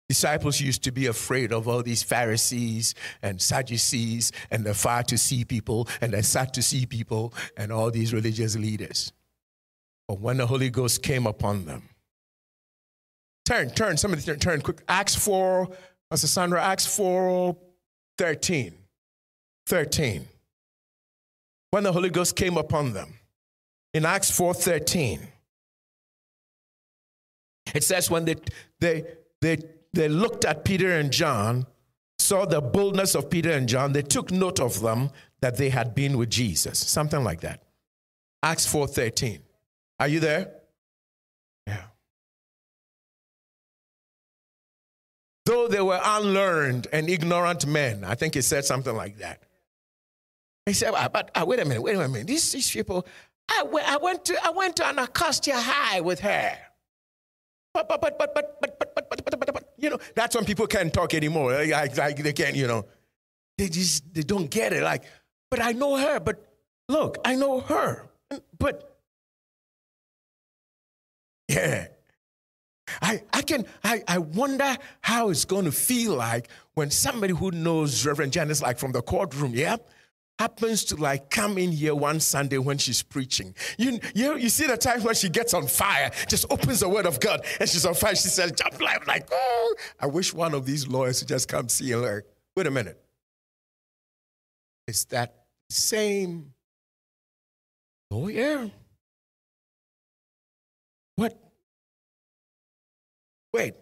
Disciples used to be afraid of all these Pharisees and Sadducees and the far to see people and the sad to see people and all these religious leaders. But when the Holy Ghost came upon them, Turn, turn, somebody turn, turn quick. Acts 4, Pastor Sandra, Acts 4, 13. 13. When the Holy Ghost came upon them. In Acts 4:13. It says when they, they, they, they looked at Peter and John, saw the boldness of Peter and John, they took note of them that they had been with Jesus. Something like that. Acts 4:13. Are you there? Yeah. though they were unlearned and ignorant men. I think he said something like that. He said, but uh, wait a minute, wait a minute. These, these people, I, I, went to, I went to Anacostia High with her. But, but, but, but, but, but, but, but, but, but, but, but, you know, that's when people can't talk anymore. Like, like they can't, you know, they just, they don't get it. Like, but I know her, but look, I know her. But, yeah, I, I can I, I wonder how it's going to feel like when somebody who knows Reverend Janice like from the courtroom, yeah, happens to like come in here one Sunday when she's preaching. You, you, you see the times when she gets on fire, just opens the word of God and she's on fire. She says, jump like, like, oh, I wish one of these lawyers would just come see her. Wait a minute. It's that same lawyer. What Wait.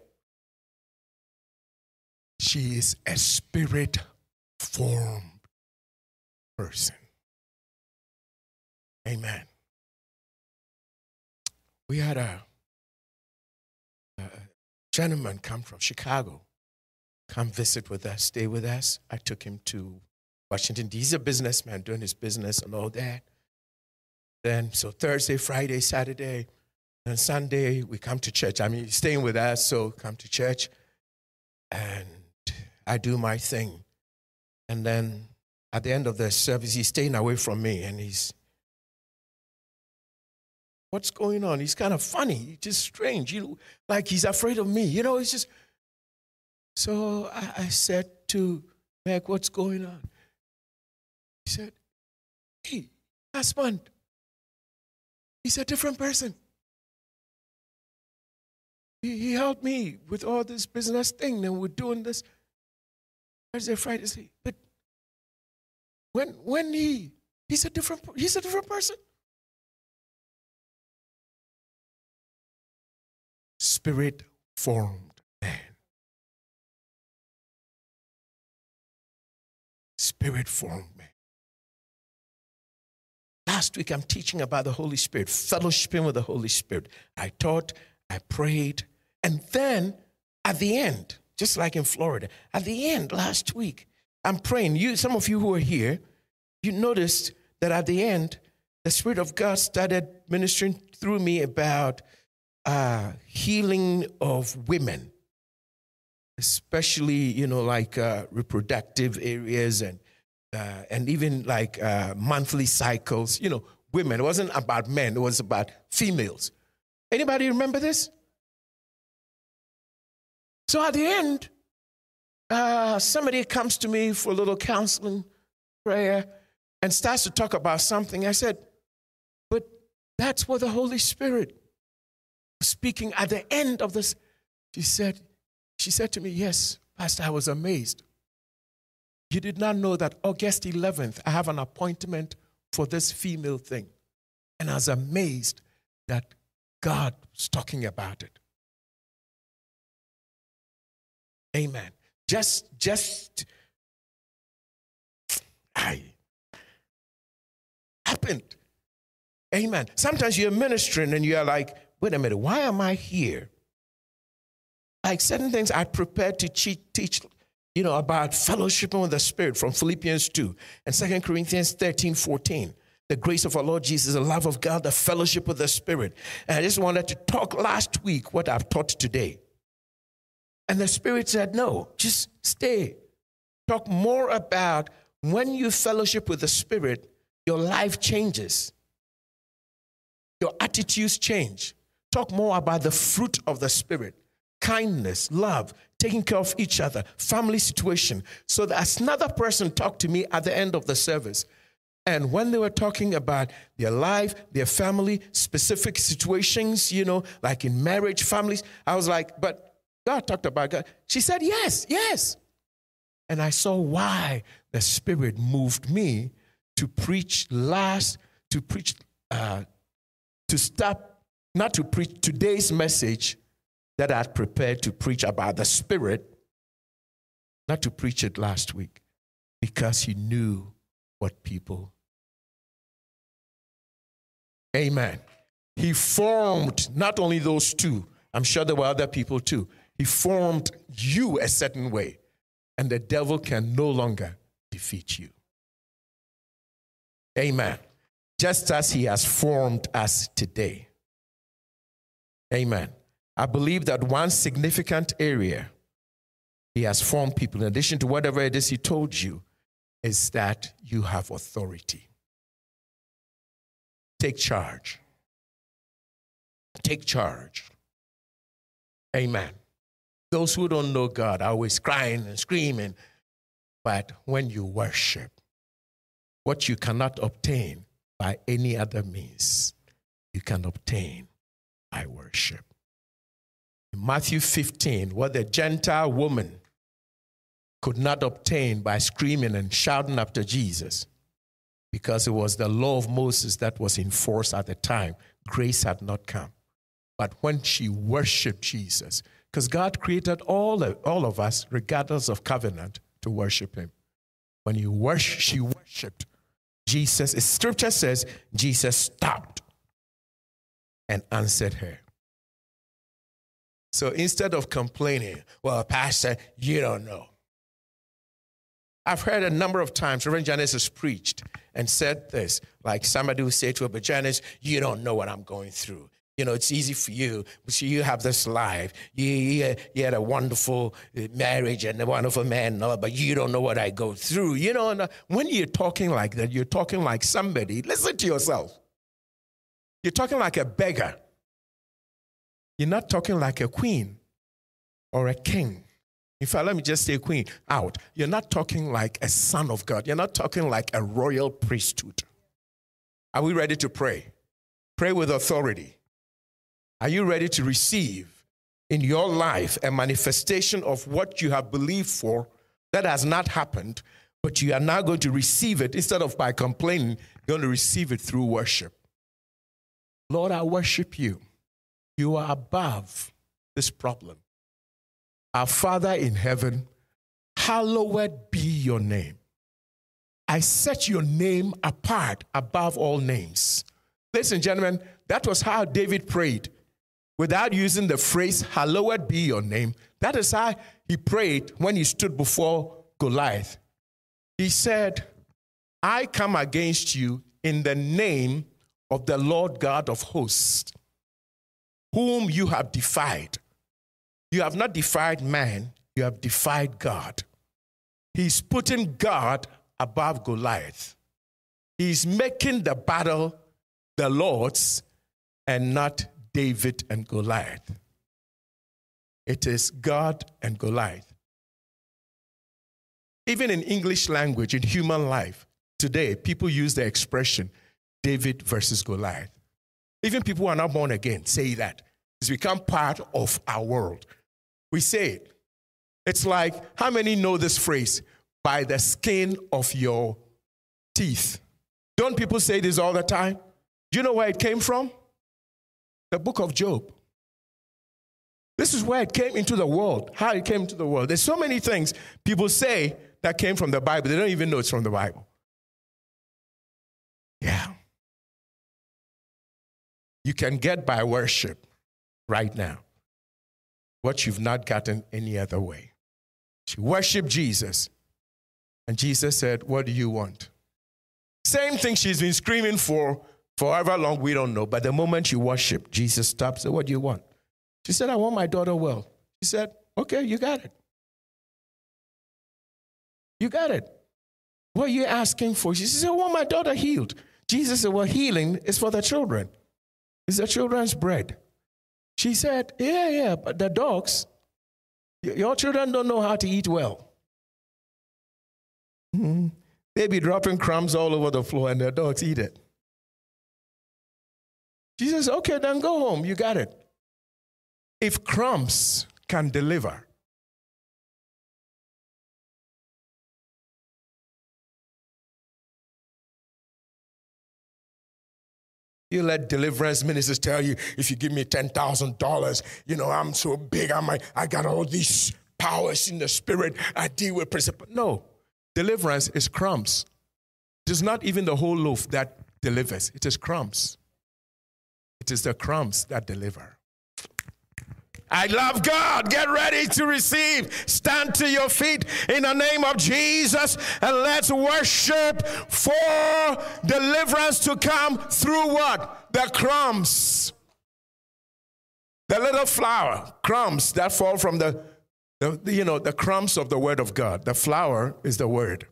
She is a spirit formed person. Amen. We had a, a, gentleman come from Chicago, come visit with us, stay with us. I took him to Washington. He's a businessman doing his business and all that. Then, so Thursday, Friday, Saturday, and Sunday, we come to church. I mean, staying with us, so come to church. And I do my thing. And then at the end of the service, he's staying away from me and he's, what's going on? He's kind of funny, he's just strange, you know, like he's afraid of me. You know, it's just. So I, I said to Meg, what's going on? He said, hey, husband, he's a different person. He, he helped me with all this business thing, and we're doing this Thursday, Friday. But when when he he's a different he's a different person. Spirit formed man. Spirit formed man. Last week I'm teaching about the Holy Spirit, fellowshipping with the Holy Spirit. I taught, I prayed, and then at the end, just like in Florida, at the end last week, I'm praying. You, some of you who are here, you noticed that at the end, the Spirit of God started ministering through me about uh, healing of women, especially you know like uh, reproductive areas and uh, and even like uh, monthly cycles. You know, women. It wasn't about men. It was about females. Anybody remember this? So at the end, uh, somebody comes to me for a little counseling prayer and starts to talk about something. I said, but that's where the Holy Spirit speaking at the end of this. She said, she said to me, Yes, Pastor, I was amazed. You did not know that August 11th, I have an appointment for this female thing. And I was amazed that God was talking about it. Amen. Just, just, I happened. Amen. Sometimes you're ministering and you're like, wait a minute, why am I here? Like certain things I prepared to teach, you know, about fellowshipping with the Spirit from Philippians 2 and 2 Corinthians 13, 14. The grace of our Lord Jesus, the love of God, the fellowship of the Spirit. And I just wanted to talk last week what I've taught today. And the Spirit said, no, just stay. Talk more about when you fellowship with the Spirit, your life changes, your attitudes change. Talk more about the fruit of the Spirit kindness, love, taking care of each other, family situation. So that another person talked to me at the end of the service. And when they were talking about their life, their family, specific situations, you know, like in marriage, families, I was like, but God talked about God. She said, yes, yes. And I saw why the Spirit moved me to preach last, to preach, uh, to stop, not to preach today's message, that I had prepared to preach about the Spirit, not to preach it last week, because he knew what people. Amen. He formed not only those two, I'm sure there were other people too. He formed you a certain way, and the devil can no longer defeat you. Amen. Just as he has formed us today. Amen. I believe that one significant area he has formed people, in addition to whatever it is he told you, is that you have authority. Take charge. Take charge. Amen. Those who don't know God are always crying and screaming, but when you worship, what you cannot obtain by any other means, you can obtain by worship. Matthew 15, what the Gentile woman could not obtain by screaming and shouting after Jesus because it was the law of Moses that was in force at the time. Grace had not come. But when she worshiped Jesus, because God created all of, all of us, regardless of covenant, to worship Him. When you worship, she worshiped Jesus. Scripture says Jesus stopped and answered her. So instead of complaining, well, Pastor, you don't know. I've heard a number of times Reverend Janice has preached and said this, like somebody would say to her, but Janice, you don't know what I'm going through. You know, it's easy for you. So you have this life. You, you, you, had a wonderful uh, marriage and a wonderful man, but you don't know what I go through. You know, uh, when you're talking like that, you're talking like somebody. Listen to yourself. You're talking like a beggar. You're not talking like a queen or a king. In fact, let me just say queen out. You're not talking like a son of God. You're not talking like a royal priesthood. Are we ready to pray? Pray with authority. Are you ready to receive in your life a manifestation of what you have believed for that has not happened, but you are now going to receive it instead of by complaining, you're going to receive it through worship? Lord, I worship you. You are above this problem. Our Father in heaven, hallowed be your name. I set your name apart above all names. Ladies and gentlemen, that was how David prayed without using the phrase, hallowed be your name. That is how he prayed when he stood before Goliath. He said, I come against you in the name of the Lord God of hosts whom you have defied. You have not defied man, you have defied God. He's putting God above Goliath. He's making the battle the Lord's and not David and Goliath. It is God and Goliath. Even in English language, in human life, today, people use the expression David versus Goliath. Even people who are not born again say that. It's become part of our world. We say it. It's like, how many know this phrase? By the skin of your teeth. Don't people say this all the time? Do you know where it came from? The book of Job. This is where it came into the world, how it came into the world. There's so many things people say that came from the Bible. They don't even know it's from the Bible. Yeah. You can get by worship right now what you've not gotten any other way. She worshiped Jesus. And Jesus said, What do you want? Same thing she's been screaming for for however long, we don't know. But the moment she worshiped, Jesus stopped, said, What do you want? She said, I want my daughter well. He said, Okay, you got it. You got it. What are you asking for? She said, I want my daughter healed. Jesus said, Well, healing is for the children, it's the children's bread. She said, Yeah, yeah, but the dogs, your children don't know how to eat well. Mm-hmm. They be dropping crumbs all over the floor and their dogs eat it. Jesus, okay, then go home. You got it. If crumbs can deliver, You let deliverance ministers tell you, if you give me $10,000, you know, I'm so big, I'm, I got all these powers in the spirit, I deal with principle. No, deliverance is crumbs. It is not even the whole loaf that delivers, it is crumbs. It is the crumbs that deliver. I love God. Get ready to receive. Stand to your feet in the name of Jesus and let's worship for deliverance to come through what? The crumbs. The little flour, crumbs that fall from the, the, you know, the crumbs of the word of God. The flour is the word.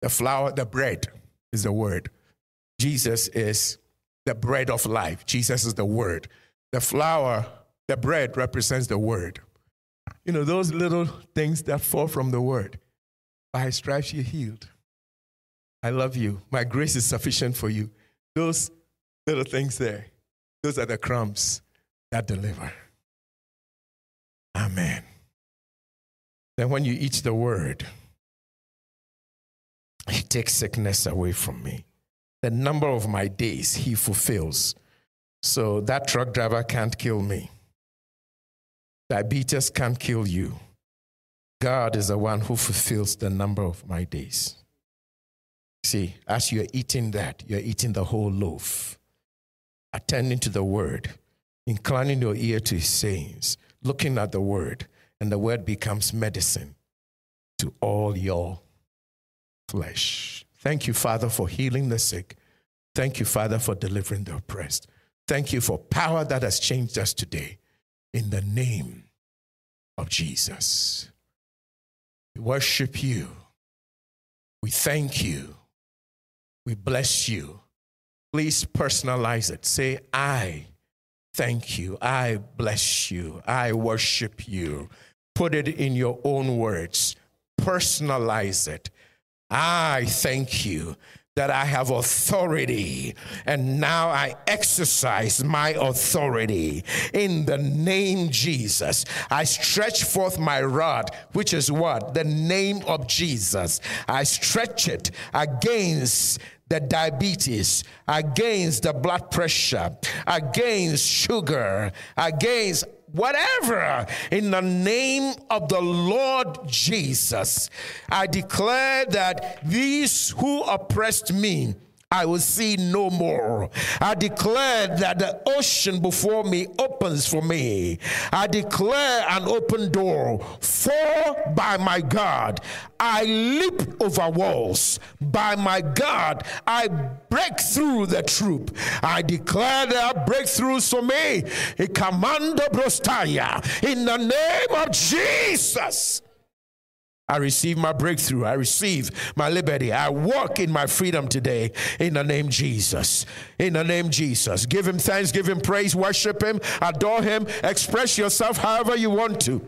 The flour, the bread is the word. Jesus is the bread of life. Jesus is the word. The flour the bread represents the word. You know, those little things that fall from the word. By his stripes you're healed. I love you. My grace is sufficient for you. Those little things there, those are the crumbs that deliver. Amen. Then when you eat the word, he takes sickness away from me. The number of my days he fulfills. So that truck driver can't kill me. Diabetes can't kill you. God is the one who fulfills the number of my days. See, as you're eating that, you're eating the whole loaf, attending to the word, inclining your ear to his sayings, looking at the word, and the word becomes medicine to all your flesh. Thank you, Father, for healing the sick. Thank you, Father, for delivering the oppressed. Thank you for power that has changed us today in the name of Jesus. We worship you. We thank you. We bless you. Please personalize it. Say, I thank you. I bless you. I worship you. Put it in your own words. Personalize it. I thank you that I have authority, and now I exercise my authority in the name Jesus. I stretch forth my rod, which is what? The name of Jesus. I stretch it against the diabetes, against the blood pressure, against sugar, against whatever in the name of the Lord Jesus. I declare that these who oppressed me I will see no more. I declare that the ocean before me opens for me. I declare an open door. For by my God, I leap over walls. By my God, I break through the troop. I declare there are breakthroughs for me. Commando brostaya in the name of Jesus. I receive my breakthrough. I receive my liberty. I walk in my freedom today in the name Jesus. In the name Jesus. Give him thanks, give him praise, worship him, adore him, express yourself however you want to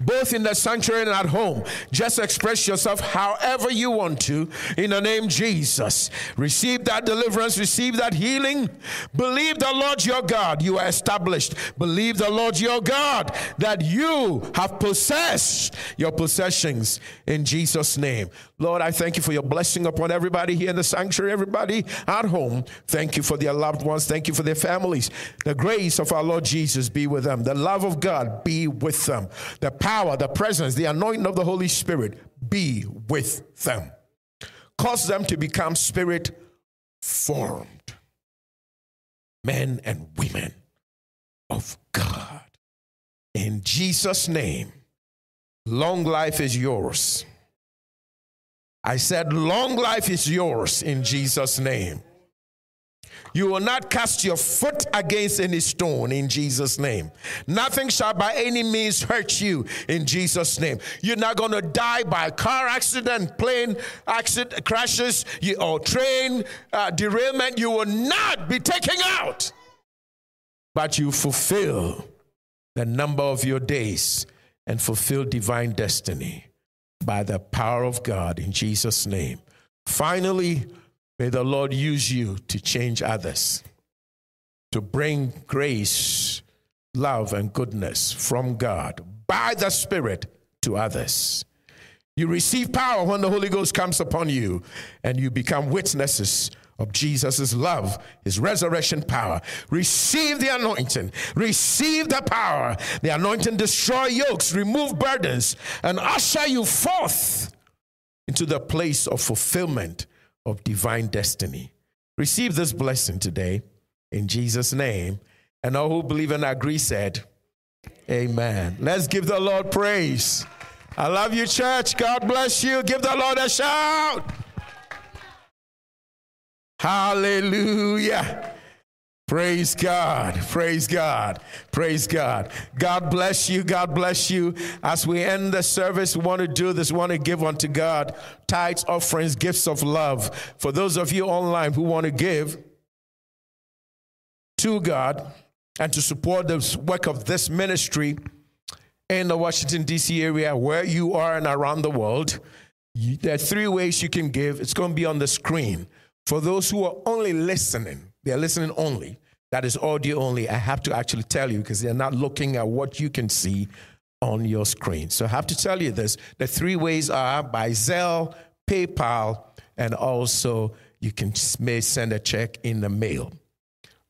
both in the sanctuary and at home. Just express yourself however you want to in the name Jesus. Receive that deliverance, receive that healing. Believe the Lord your God, you are established. Believe the Lord your God that you have possessed your possessions in Jesus' name. Lord, I thank you for your blessing upon everybody here in the sanctuary, everybody at home. Thank you for their loved ones. Thank you for their families. The grace of our Lord Jesus be with them. The love of God be with them. The power, the presence, the anointing of the Holy Spirit be with them. Cause them to become spirit formed men and women of God. In Jesus' name, long life is yours. I said, Long life is yours in Jesus' name. You will not cast your foot against any stone in Jesus' name. Nothing shall by any means hurt you in Jesus' name. You're not going to die by car accident, plane accident, crashes, or train uh, derailment. You will not be taken out, but you fulfill the number of your days and fulfill divine destiny by the power of God in Jesus' name. Finally, may the Lord use you to change others, to bring grace, love, and goodness from God by the Spirit to others. You receive power when the Holy Ghost comes upon you, and you become witnesses of Jesus' love, his resurrection power. Receive the anointing, receive the power. The anointing destroy yokes, remove burdens, and usher you forth into the place of fulfillment of divine destiny. Receive this blessing today in Jesus' name. And all who believe and agree said, Amen. Let's give the Lord praise. I love you, church. God bless you. Give the Lord a shout. Hallelujah. Praise God. Praise God. Praise God. God bless you. God bless you. As we end the service, we want to do this. We want to give unto God tithes, offerings, gifts of love. For those of you online who want to give to God and to support the work of this ministry in the Washington, D.C. area, where you are and around the world, there are three ways you can give. It's going to be on the screen. For those who are only listening, they're listening only. That is audio only. I have to actually tell you because they're not looking at what you can see on your screen. So I have to tell you this. The three ways are by Zelle, PayPal, and also you can may send a check in the mail.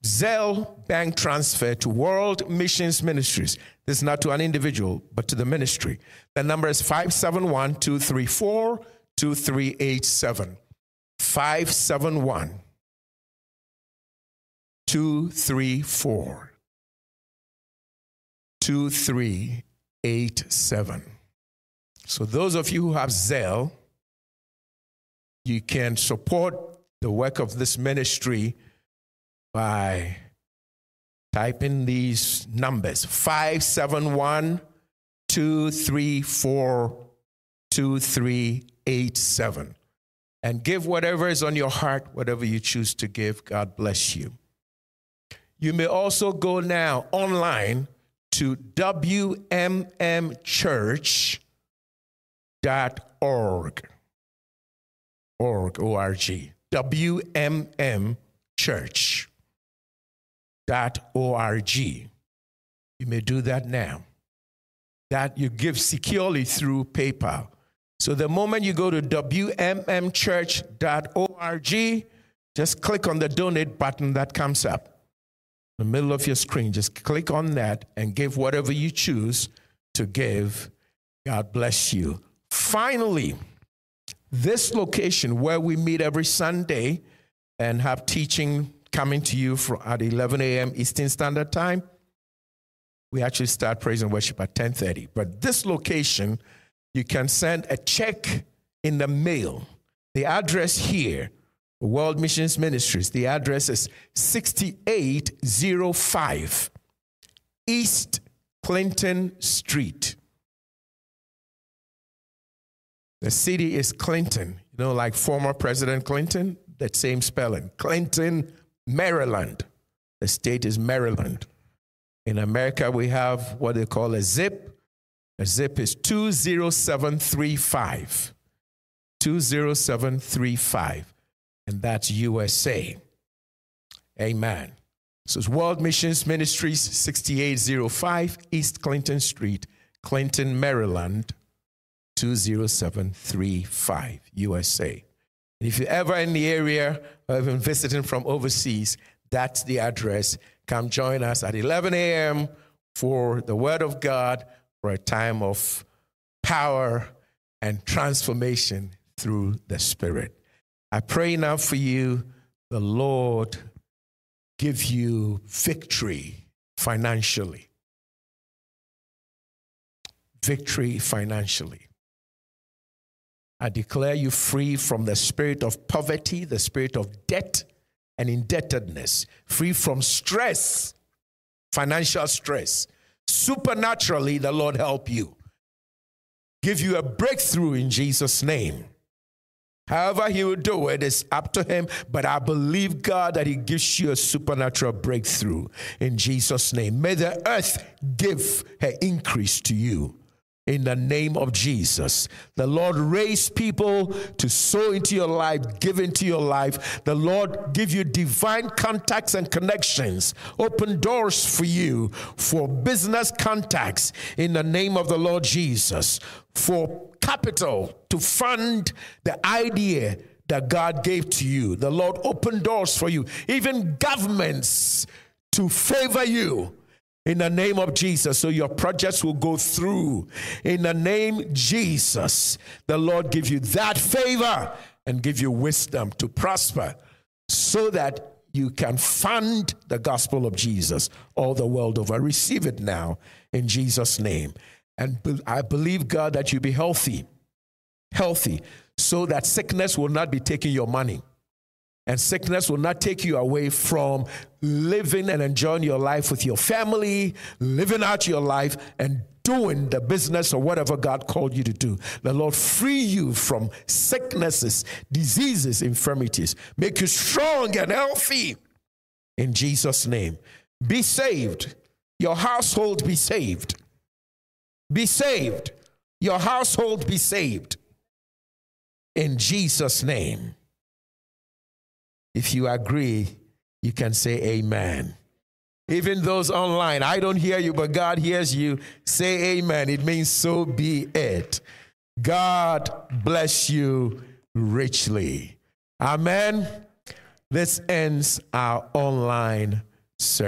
Zelle bank transfer to World Missions Ministries. This is not to an individual, but to the ministry. The number is 571 234 2387. 571 234 2387. So, those of you who have Zelle, you can support the work of this ministry by typing these numbers 571 234 2387 and give whatever is on your heart, whatever you choose to give. God bless you. You may also go now online to WMMchurch.org. Org, O-R-G. WMMchurch.org. You may do that now. That you give securely through PayPal. So the moment you go to WMMchurch.org, just click on the donate button that comes up in the middle of your screen. Just click on that and give whatever you choose to give. God bless you. Finally, this location where we meet every Sunday and have teaching coming to you from at 11 a.m. Eastern Standard Time. We actually start praise and worship at 10:30. But this location you can send a check in the mail. The address here, World Missions Ministries, the address is 6805 East Clinton Street, The city is Clinton, you know, like former President Clinton, that same spelling. Clinton, Maryland. The state is Maryland. In America, we have what they call a zip. A zip is 20735. 20735. And that's USA. Amen. So it's World Missions Ministries, 6805 East Clinton Street, Clinton, Maryland, 20735, USA. And if you're ever in the area or even visiting from overseas, that's the address. Come join us at 11 a.m. for the Word of God for a time of power and transformation through the Spirit. I pray now for you, the Lord give you victory financially. Victory financially. I declare you free from the spirit of poverty, the spirit of debt and indebtedness, free from stress, financial stress. Supernaturally, the Lord help you. Give you a breakthrough in Jesus' name. However, he will do it is up to him, but I believe God that he gives you a supernatural breakthrough in Jesus' name. May the earth give her increase to you in the name of Jesus. The Lord raise people to sow into your life, give into your life. The Lord give you divine contacts and connections, open doors for you for business contacts in the name of the Lord Jesus, for capital to fund the idea that God gave to you. The Lord open doors for you, even governments to favor you in the name of Jesus. So your projects will go through. In the name Jesus, the Lord give you that favor and give you wisdom to prosper so that you can fund the gospel of Jesus all the world over. Receive it now in Jesus' name. And I believe, God, that you be healthy, healthy, so that sickness will not be taking your money and sickness will not take you away from living and enjoying your life with your family, living out your life, and doing the business or whatever God called you to do. The Lord free you from sicknesses, diseases, infirmities, make you strong and healthy in Jesus' name. Be saved. Your household be saved. Be saved. Your household be saved. In Jesus' name. If you agree, you can say amen. Even those online, I don't hear you, but God hears you. Say amen. It means so be it. God bless you richly. Amen. This ends our online